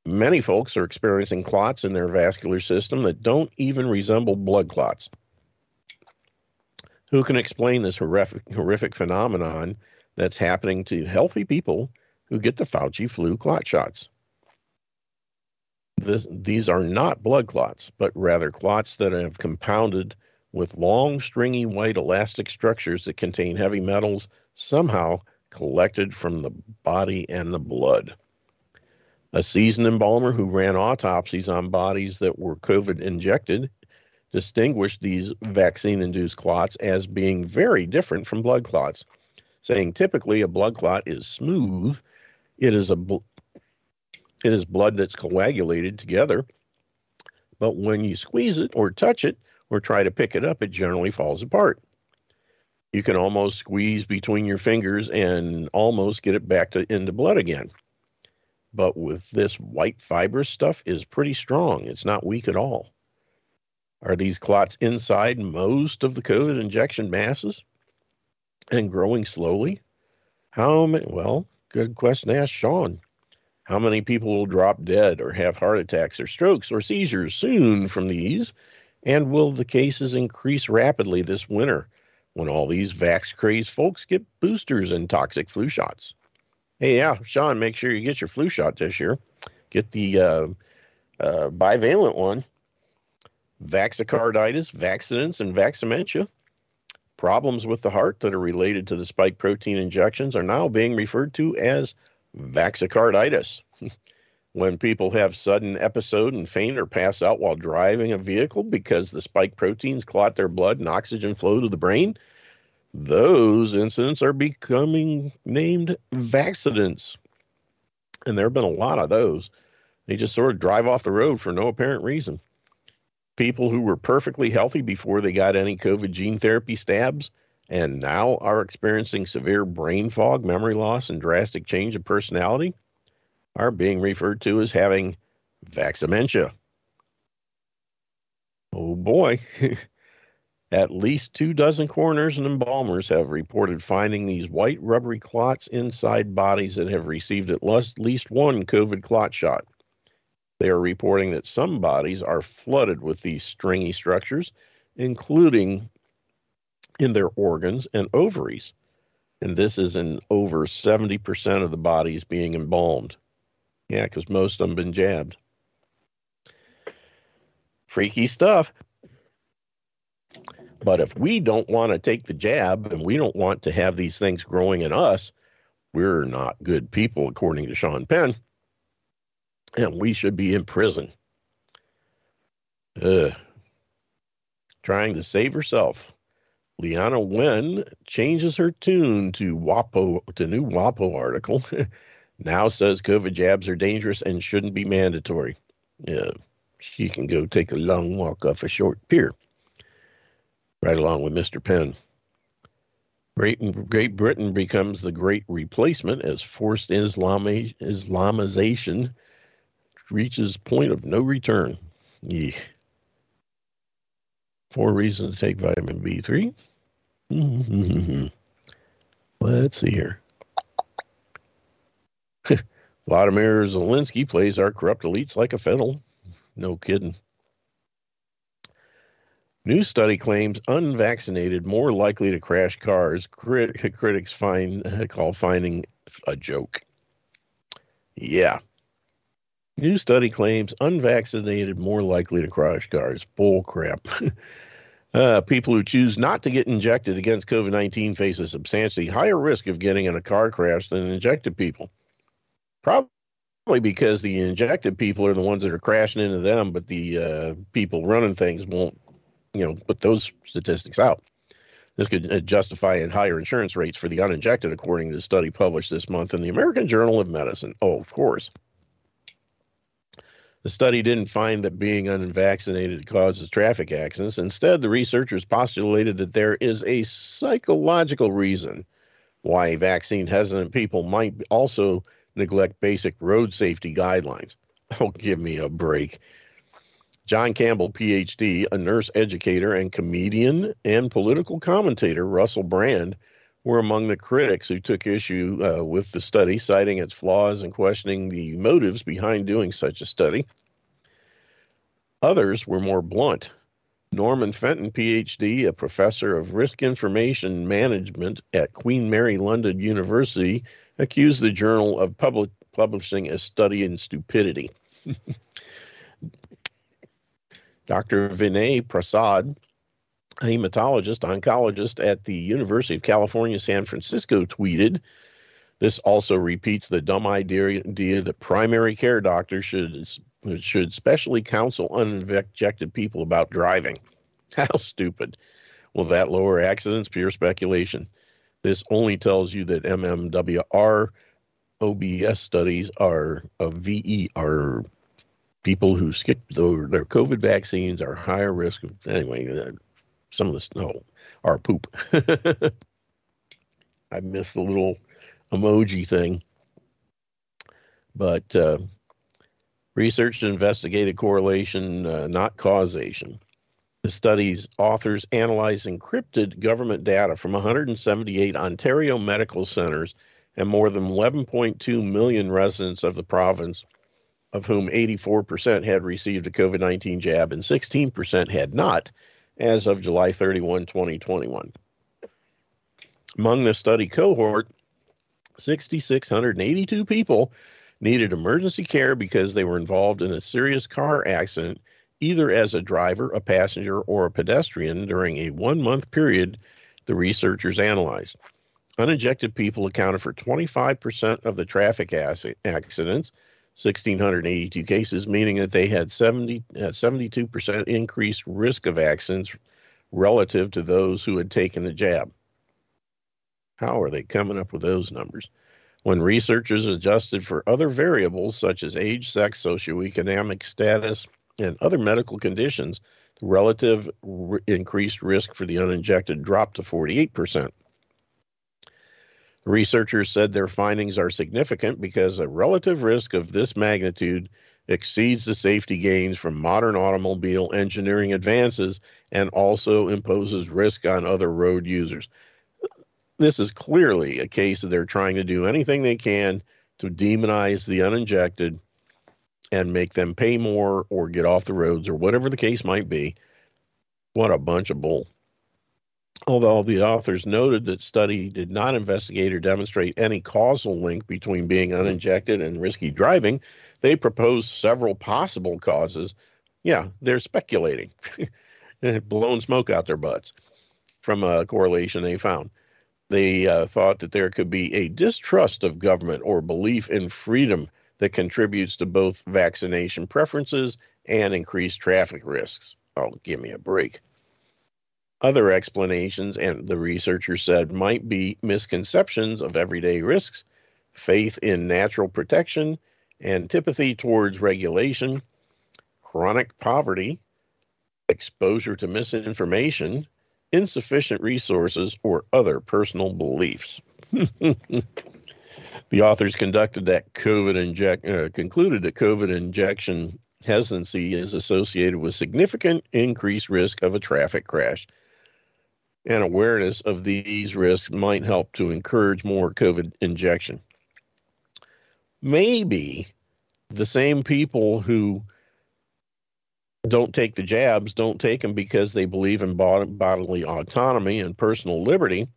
C: Many folks are experiencing clots in their vascular system that don't even resemble blood clots. Who can explain this horrific, horrific phenomenon that's happening to healthy people who get the Fauci flu clot shots. This, these are not blood clots, but rather clots that have compounded with long, stringy, white elastic structures that contain heavy metals somehow collected from the body and the blood. A seasoned embalmer who ran autopsies on bodies that were COVID injected distinguished these vaccine induced clots as being very different from blood clots, saying typically a blood clot is smooth. It is a bl- it is blood that's coagulated together, but when you squeeze it or touch it or try to pick it up, it generally falls apart. You can almost squeeze between your fingers and almost get it back to into blood again. But with this white fibrous stuff is pretty strong. It's not weak at all. Are these clots inside most of the COVID injection masses and growing slowly? How many? Well, good question to ask Sean. How many people will drop dead or have heart attacks or strokes or seizures soon from these? And will the cases increase rapidly this winter when all these vax crazed folks get boosters and toxic flu shots? Hey, yeah, Sean, make sure you get your flu shot this year. Get the uh, uh, bivalent one vaccicarditis, vaccidents, and vaccimentia. Problems with the heart that are related to the spike protein injections are now being referred to as vaccicarditis. when people have sudden episode and faint or pass out while driving a vehicle because the spike proteins clot their blood and oxygen flow to the brain, those incidents are becoming named vaccidents. And there have been a lot of those. They just sort of drive off the road for no apparent reason people who were perfectly healthy before they got any COVID gene therapy stabs and now are experiencing severe brain fog, memory loss, and drastic change of personality are being referred to as having vaccimentia. Oh boy. At least two dozen coroners and embalmers have reported finding these white rubbery clots inside bodies that have received at least one COVID clot shot. They are reporting that some bodies are flooded with these stringy structures, including in their organs and ovaries. And this is in over 70% of the bodies being embalmed. Yeah, because most of them been jabbed. Freaky stuff. But if we don't want to take the jab and we don't want to have these things growing in us, we're not good people, according to Sean Penn and we should be in prison. Ugh. Trying to save herself. Leana Wen changes her tune to WAPO to new WAPO article. now says COVID jabs are dangerous and shouldn't be mandatory. Yeah, she can go take a long walk off a short pier. Right along with Mr. Penn. Great, Great Britain becomes the great replacement as forced Islami, Islamization reaches point of no return. Four reasons to take vitamin B3. Let's see here. Vladimir Zelensky plays our corrupt elites like a fiddle. No kidding. New study claims unvaccinated more likely to crash cars. Crit- critics find call finding a joke. Yeah, New study claims unvaccinated more likely to crash cars. Bull crap. uh, people who choose not to get injected against COVID 19 face a substantially higher risk of getting in a car crash than injected people. Probably because the injected people are the ones that are crashing into them, but the uh, people running things won't, you know, put those statistics out. This could uh, justify higher insurance rates for the uninjected, according to a study published this month in the American Journal of Medicine. Oh, of course. The study didn't find that being unvaccinated causes traffic accidents. Instead, the researchers postulated that there is a psychological reason why vaccine hesitant people might also neglect basic road safety guidelines. Oh, give me a break. John Campbell, PhD, a nurse educator and comedian and political commentator, Russell Brand, were among the critics who took issue uh, with the study, citing its flaws and questioning the motives behind doing such a study. Others were more blunt. Norman Fenton, PhD, a professor of risk information management at Queen Mary London University, accused the journal of public, publishing a study in stupidity. Dr. Vinay Prasad, a hematologist, oncologist at the University of California, San Francisco, tweeted this also repeats the dumb idea, that primary care doctors should should specially counsel uninjected people about driving. How stupid! Will that lower accidents? Pure speculation. This only tells you that MMWR OBS studies are of VE are people who skip their, their COVID vaccines are higher risk of anyway. Uh, some of the snow are poop. I missed the little emoji thing. But uh, research investigated correlation, uh, not causation. The study's authors analyzed encrypted government data from 178 Ontario medical centers and more than 11.2 million residents of the province, of whom 84% had received a COVID 19 jab and 16% had not, as of July 31, 2021. Among the study cohort, 6,682 people needed emergency care because they were involved in a serious car accident, either as a driver, a passenger, or a pedestrian during a one month period the researchers analyzed. Uninjected people accounted for 25% of the traffic accidents, 1,682 cases, meaning that they had 70, uh, 72% increased risk of accidents relative to those who had taken the jab. How are they coming up with those numbers? When researchers adjusted for other variables such as age, sex, socioeconomic status, and other medical conditions, the relative r- increased risk for the uninjected dropped to 48%. Researchers said their findings are significant because a relative risk of this magnitude exceeds the safety gains from modern automobile engineering advances and also imposes risk on other road users this is clearly a case of they're trying to do anything they can to demonize the uninjected and make them pay more or get off the roads or whatever the case might be. What a bunch of bull. Although the authors noted that study did not investigate or demonstrate any causal link between being uninjected and risky driving, they proposed several possible causes. Yeah, they're speculating, blowing smoke out their butts from a correlation they found. They uh, thought that there could be a distrust of government or belief in freedom that contributes to both vaccination preferences and increased traffic risks. Oh, give me a break. Other explanations, and the researchers said, might be misconceptions of everyday risks, faith in natural protection, antipathy towards regulation, chronic poverty, exposure to misinformation, insufficient resources, or other personal beliefs. the authors conducted that COVID inject uh, concluded that COVID injection hesitancy is associated with significant increased risk of a traffic crash. And awareness of these risks might help to encourage more COVID injection. Maybe the same people who don't take the jabs don't take them because they believe in bodily autonomy and personal liberty.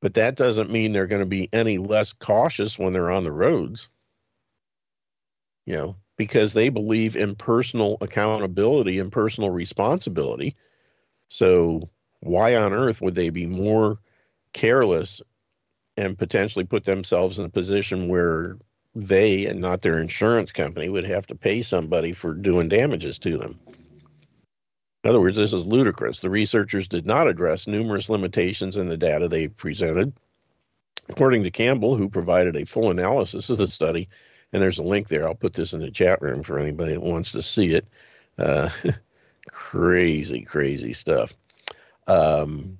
C: But that doesn't mean they're going to be any less cautious when they're on the roads. You know, because they believe in personal accountability and personal responsibility. So, why on earth would they be more careless and potentially put themselves in a position where they and not their insurance company would have to pay somebody for doing damages to them. In other words, this is ludicrous. The researchers did not address numerous limitations in the data they presented. According to Campbell, who provided a full analysis of the study, and there's a link there, I'll put this in the chat room for anybody that wants to see it. Uh, crazy, crazy stuff. Um,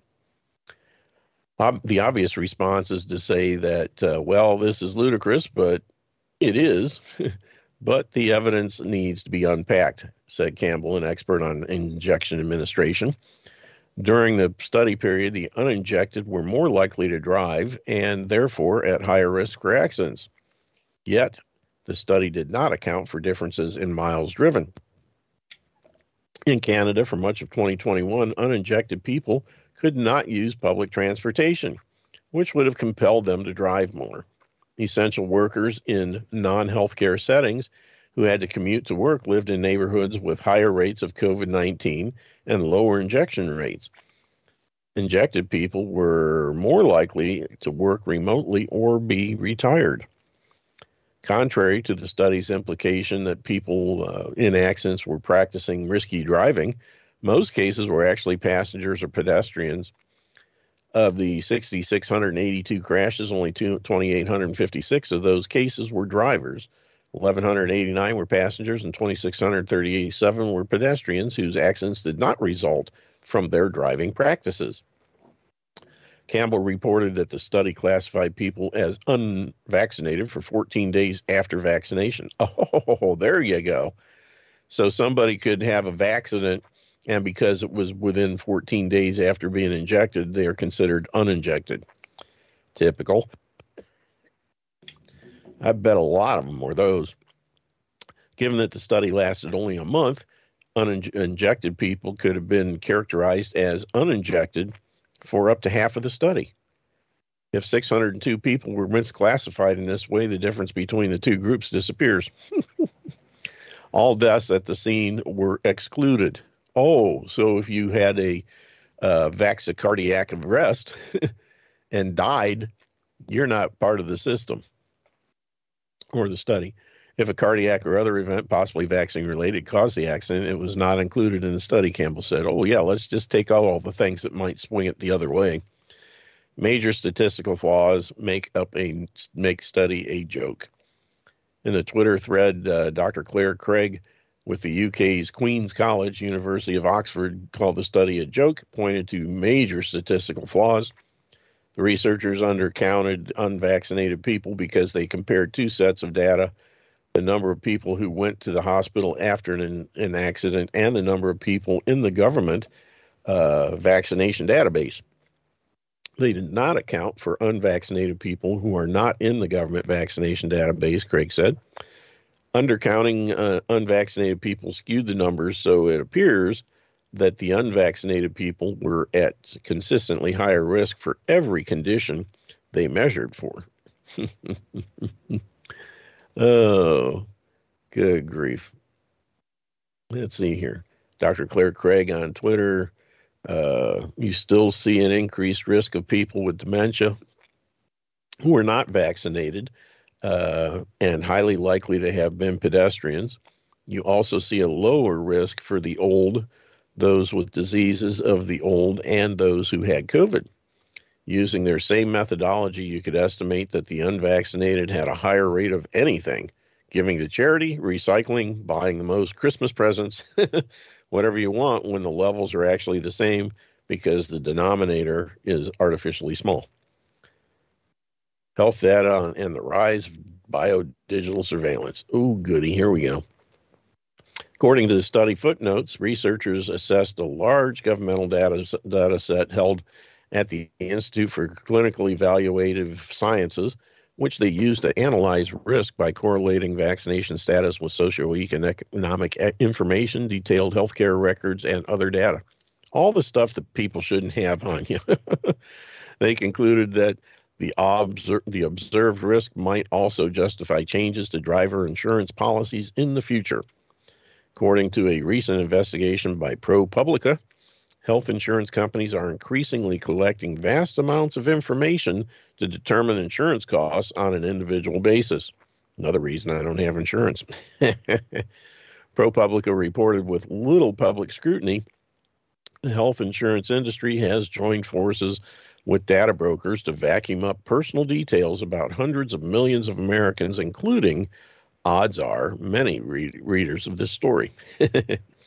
C: the obvious response is to say that, uh, well, this is ludicrous, but it is, but the evidence needs to be unpacked, said Campbell, an expert on injection administration. During the study period, the uninjected were more likely to drive and therefore at higher risk for accidents. Yet, the study did not account for differences in miles driven. In Canada, for much of 2021, uninjected people could not use public transportation, which would have compelled them to drive more. Essential workers in non healthcare settings who had to commute to work lived in neighborhoods with higher rates of COVID 19 and lower injection rates. Injected people were more likely to work remotely or be retired. Contrary to the study's implication that people uh, in accidents were practicing risky driving, most cases were actually passengers or pedestrians. Of the 6,682 crashes, only 2,856 of those cases were drivers. 1,189 were passengers, and 2,637 were pedestrians whose accidents did not result from their driving practices. Campbell reported that the study classified people as unvaccinated for 14 days after vaccination. Oh, there you go. So somebody could have a accident, and because it was within 14 days after being injected, they are considered uninjected. Typical. I bet a lot of them were those. Given that the study lasted only a month, uninjected people could have been characterized as uninjected for up to half of the study. If 602 people were misclassified in this way, the difference between the two groups disappears. All deaths at the scene were excluded. Oh, so if you had a uh, cardiac arrest and died, you're not part of the system or the study. If a cardiac or other event, possibly vaccine related, caused the accident, it was not included in the study, Campbell said. Oh, yeah, let's just take out all the things that might swing it the other way. Major statistical flaws make up a make study a joke. In the Twitter thread, uh, Dr. Claire Craig with the UK's Queen's College, University of Oxford, called the study a joke, pointed to major statistical flaws. The researchers undercounted unvaccinated people because they compared two sets of data the number of people who went to the hospital after an, an accident and the number of people in the government uh, vaccination database. They did not account for unvaccinated people who are not in the government vaccination database, Craig said. Undercounting uh, unvaccinated people skewed the numbers, so it appears that the unvaccinated people were at consistently higher risk for every condition they measured for. Oh, good grief. Let's see here. Dr. Claire Craig on Twitter. Uh, you still see an increased risk of people with dementia who are not vaccinated uh, and highly likely to have been pedestrians. You also see a lower risk for the old, those with diseases of the old, and those who had COVID. Using their same methodology, you could estimate that the unvaccinated had a higher rate of anything giving to charity, recycling, buying the most Christmas presents, whatever you want, when the levels are actually the same because the denominator is artificially small. Health data and the rise of biodigital surveillance. Oh, goody, here we go. According to the study footnotes, researchers assessed a large governmental data, data set held at the Institute for Clinical Evaluative Sciences, which they use to analyze risk by correlating vaccination status with socioeconomic information, detailed healthcare records, and other data. All the stuff that people shouldn't have on you. they concluded that the, obser- the observed risk might also justify changes to driver insurance policies in the future. According to a recent investigation by ProPublica, health insurance companies are increasingly collecting vast amounts of information to determine insurance costs on an individual basis. Another reason I don't have insurance. ProPublica reported with little public scrutiny, the health insurance industry has joined forces with data brokers to vacuum up personal details about hundreds of millions of Americans, including, odds are, many re- readers of this story.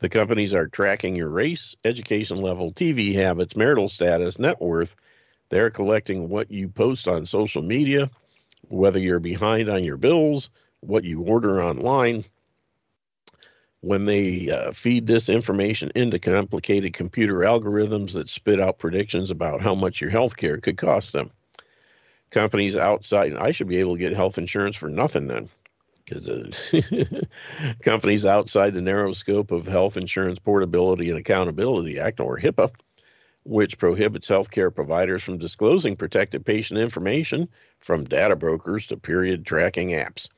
C: The companies are tracking your race, education level, TV habits, marital status, net worth. They're collecting what you post on social media, whether you're behind on your bills, what you order online. When they uh, feed this information into complicated computer algorithms that spit out predictions about how much your health care could cost them. Companies outside, I should be able to get health insurance for nothing then. Because uh, companies outside the narrow scope of Health Insurance Portability and Accountability Act, or HIPAA, which prohibits healthcare providers from disclosing protected patient information from data brokers to period tracking apps.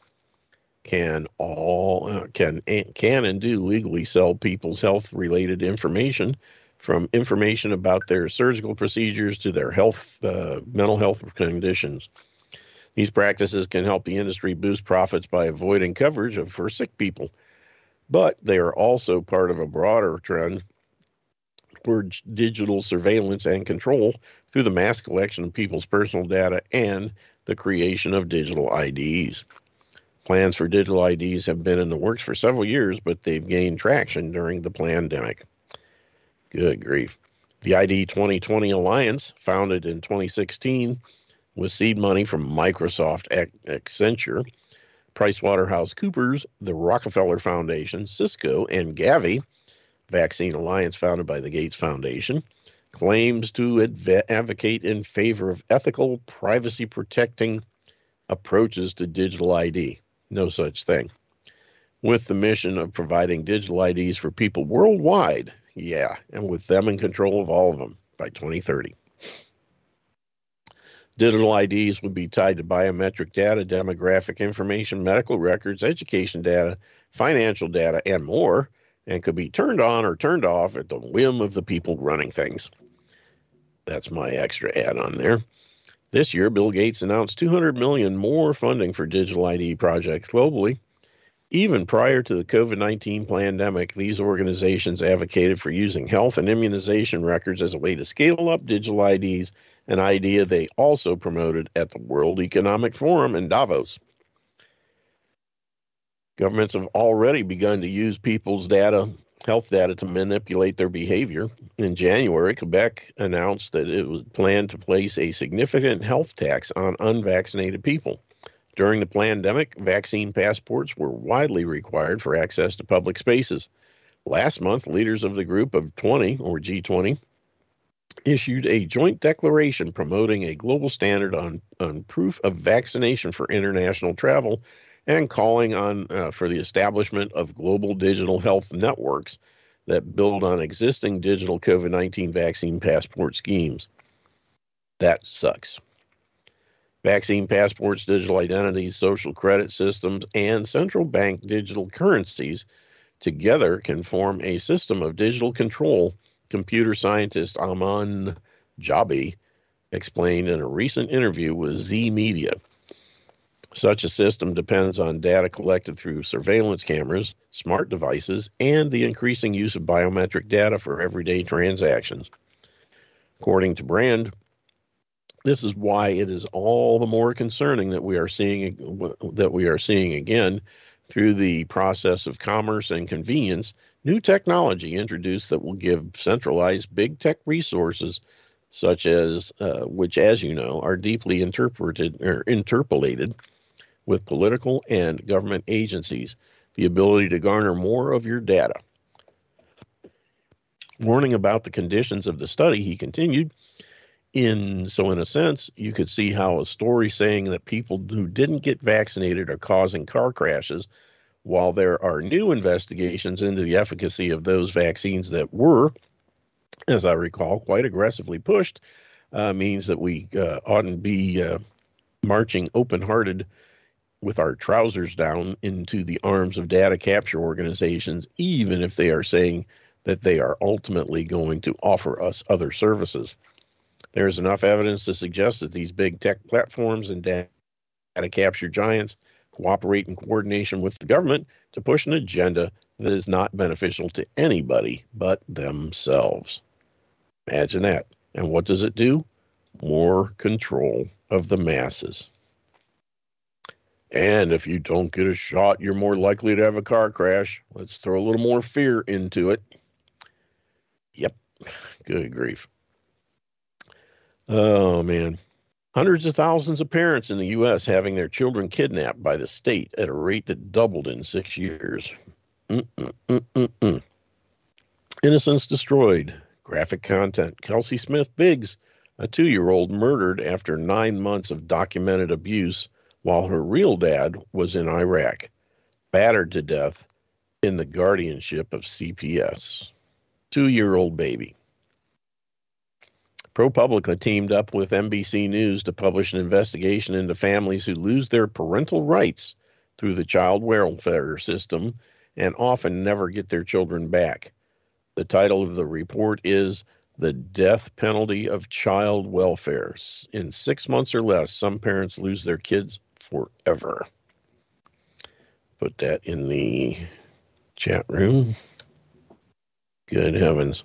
C: Can all uh, can can and do legally sell people's health related information from information about their surgical procedures to their health uh, mental health conditions these practices can help the industry boost profits by avoiding coverage of for sick people but they are also part of a broader trend towards digital surveillance and control through the mass collection of people's personal data and the creation of digital IDs. Plans for digital IDs have been in the works for several years, but they've gained traction during the pandemic. Good grief. The ID 2020 Alliance, founded in 2016 with seed money from Microsoft, Accenture, PricewaterhouseCoopers, the Rockefeller Foundation, Cisco, and Gavi, Vaccine Alliance founded by the Gates Foundation, claims to adv- advocate in favor of ethical, privacy protecting approaches to digital ID. No such thing. With the mission of providing digital IDs for people worldwide, yeah, and with them in control of all of them by 2030. Digital IDs would be tied to biometric data, demographic information, medical records, education data, financial data, and more, and could be turned on or turned off at the whim of the people running things. That's my extra add on there. This year, Bill Gates announced 200 million more funding for digital ID projects globally. Even prior to the COVID 19 pandemic, these organizations advocated for using health and immunization records as a way to scale up digital IDs, an idea they also promoted at the World Economic Forum in Davos. Governments have already begun to use people's data, health data, to manipulate their behavior. In January, Quebec announced that it was planned to place a significant health tax on unvaccinated people. During the pandemic, vaccine passports were widely required for access to public spaces. Last month, leaders of the Group of 20, or G20, issued a joint declaration promoting a global standard on, on proof of vaccination for international travel and calling on uh, for the establishment of global digital health networks that build on existing digital COVID 19 vaccine passport schemes. That sucks. Vaccine passports, digital identities, social credit systems, and central bank digital currencies together can form a system of digital control, computer scientist Aman Jabi explained in a recent interview with Z Media. Such a system depends on data collected through surveillance cameras, smart devices, and the increasing use of biometric data for everyday transactions. According to Brand, this is why it is all the more concerning that we are seeing that we are seeing again through the process of commerce and convenience new technology introduced that will give centralized big tech resources such as uh, which as you know are deeply interpreted or interpolated with political and government agencies the ability to garner more of your data. Warning about the conditions of the study, he continued. In so, in a sense, you could see how a story saying that people who didn't get vaccinated are causing car crashes, while there are new investigations into the efficacy of those vaccines that were, as I recall, quite aggressively pushed, uh, means that we uh, oughtn't be uh, marching open hearted with our trousers down into the arms of data capture organizations, even if they are saying that they are ultimately going to offer us other services. There is enough evidence to suggest that these big tech platforms and data capture giants cooperate in coordination with the government to push an agenda that is not beneficial to anybody but themselves. Imagine that. And what does it do? More control of the masses. And if you don't get a shot, you're more likely to have a car crash. Let's throw a little more fear into it. Yep. Good grief. Oh, man. Hundreds of thousands of parents in the U.S. having their children kidnapped by the state at a rate that doubled in six years. Mm-mm-mm-mm-mm. Innocence destroyed. Graphic content. Kelsey Smith Briggs, a two year old murdered after nine months of documented abuse while her real dad was in Iraq. battered to death in the guardianship of CPS. Two year old baby. ProPublica teamed up with NBC News to publish an investigation into families who lose their parental rights through the child welfare system and often never get their children back. The title of the report is The Death Penalty of Child Welfare. In six months or less, some parents lose their kids forever. Put that in the chat room. Good heavens.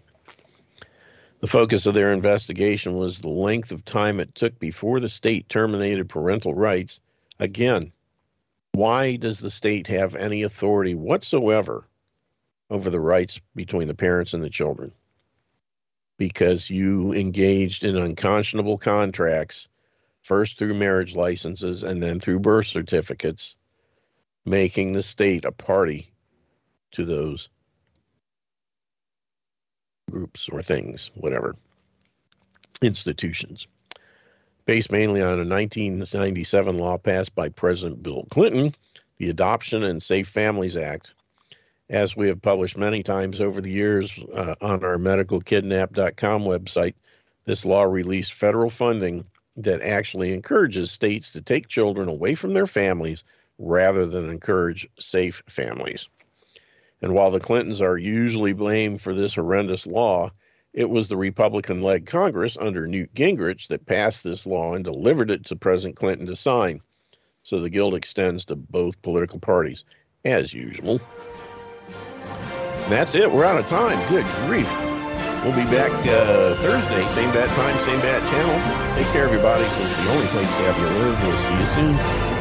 C: The focus of their investigation was the length of time it took before the state terminated parental rights. Again, why does the state have any authority whatsoever over the rights between the parents and the children? Because you engaged in unconscionable contracts, first through marriage licenses and then through birth certificates, making the state a party to those groups or things, whatever, institutions. Based mainly on a 1997 law passed by President Bill Clinton, the Adoption and Safe Families Act. As we have published many times over the years uh, on our medicalkidnap.com website, this law released federal funding that actually encourages states to take children away from their families rather than encourage safe families. And while the Clintons are usually blamed for this horrendous law, it was the Republican led Congress under Newt Gingrich that passed this law and delivered it to President Clinton to sign. So the guilt extends to both political parties, as usual. And that's it. We're out of time. Good grief. We'll be back uh, Thursday, same bat time, same bat channel. Take care, everybody. It's the only place to have you live. We'll see you soon.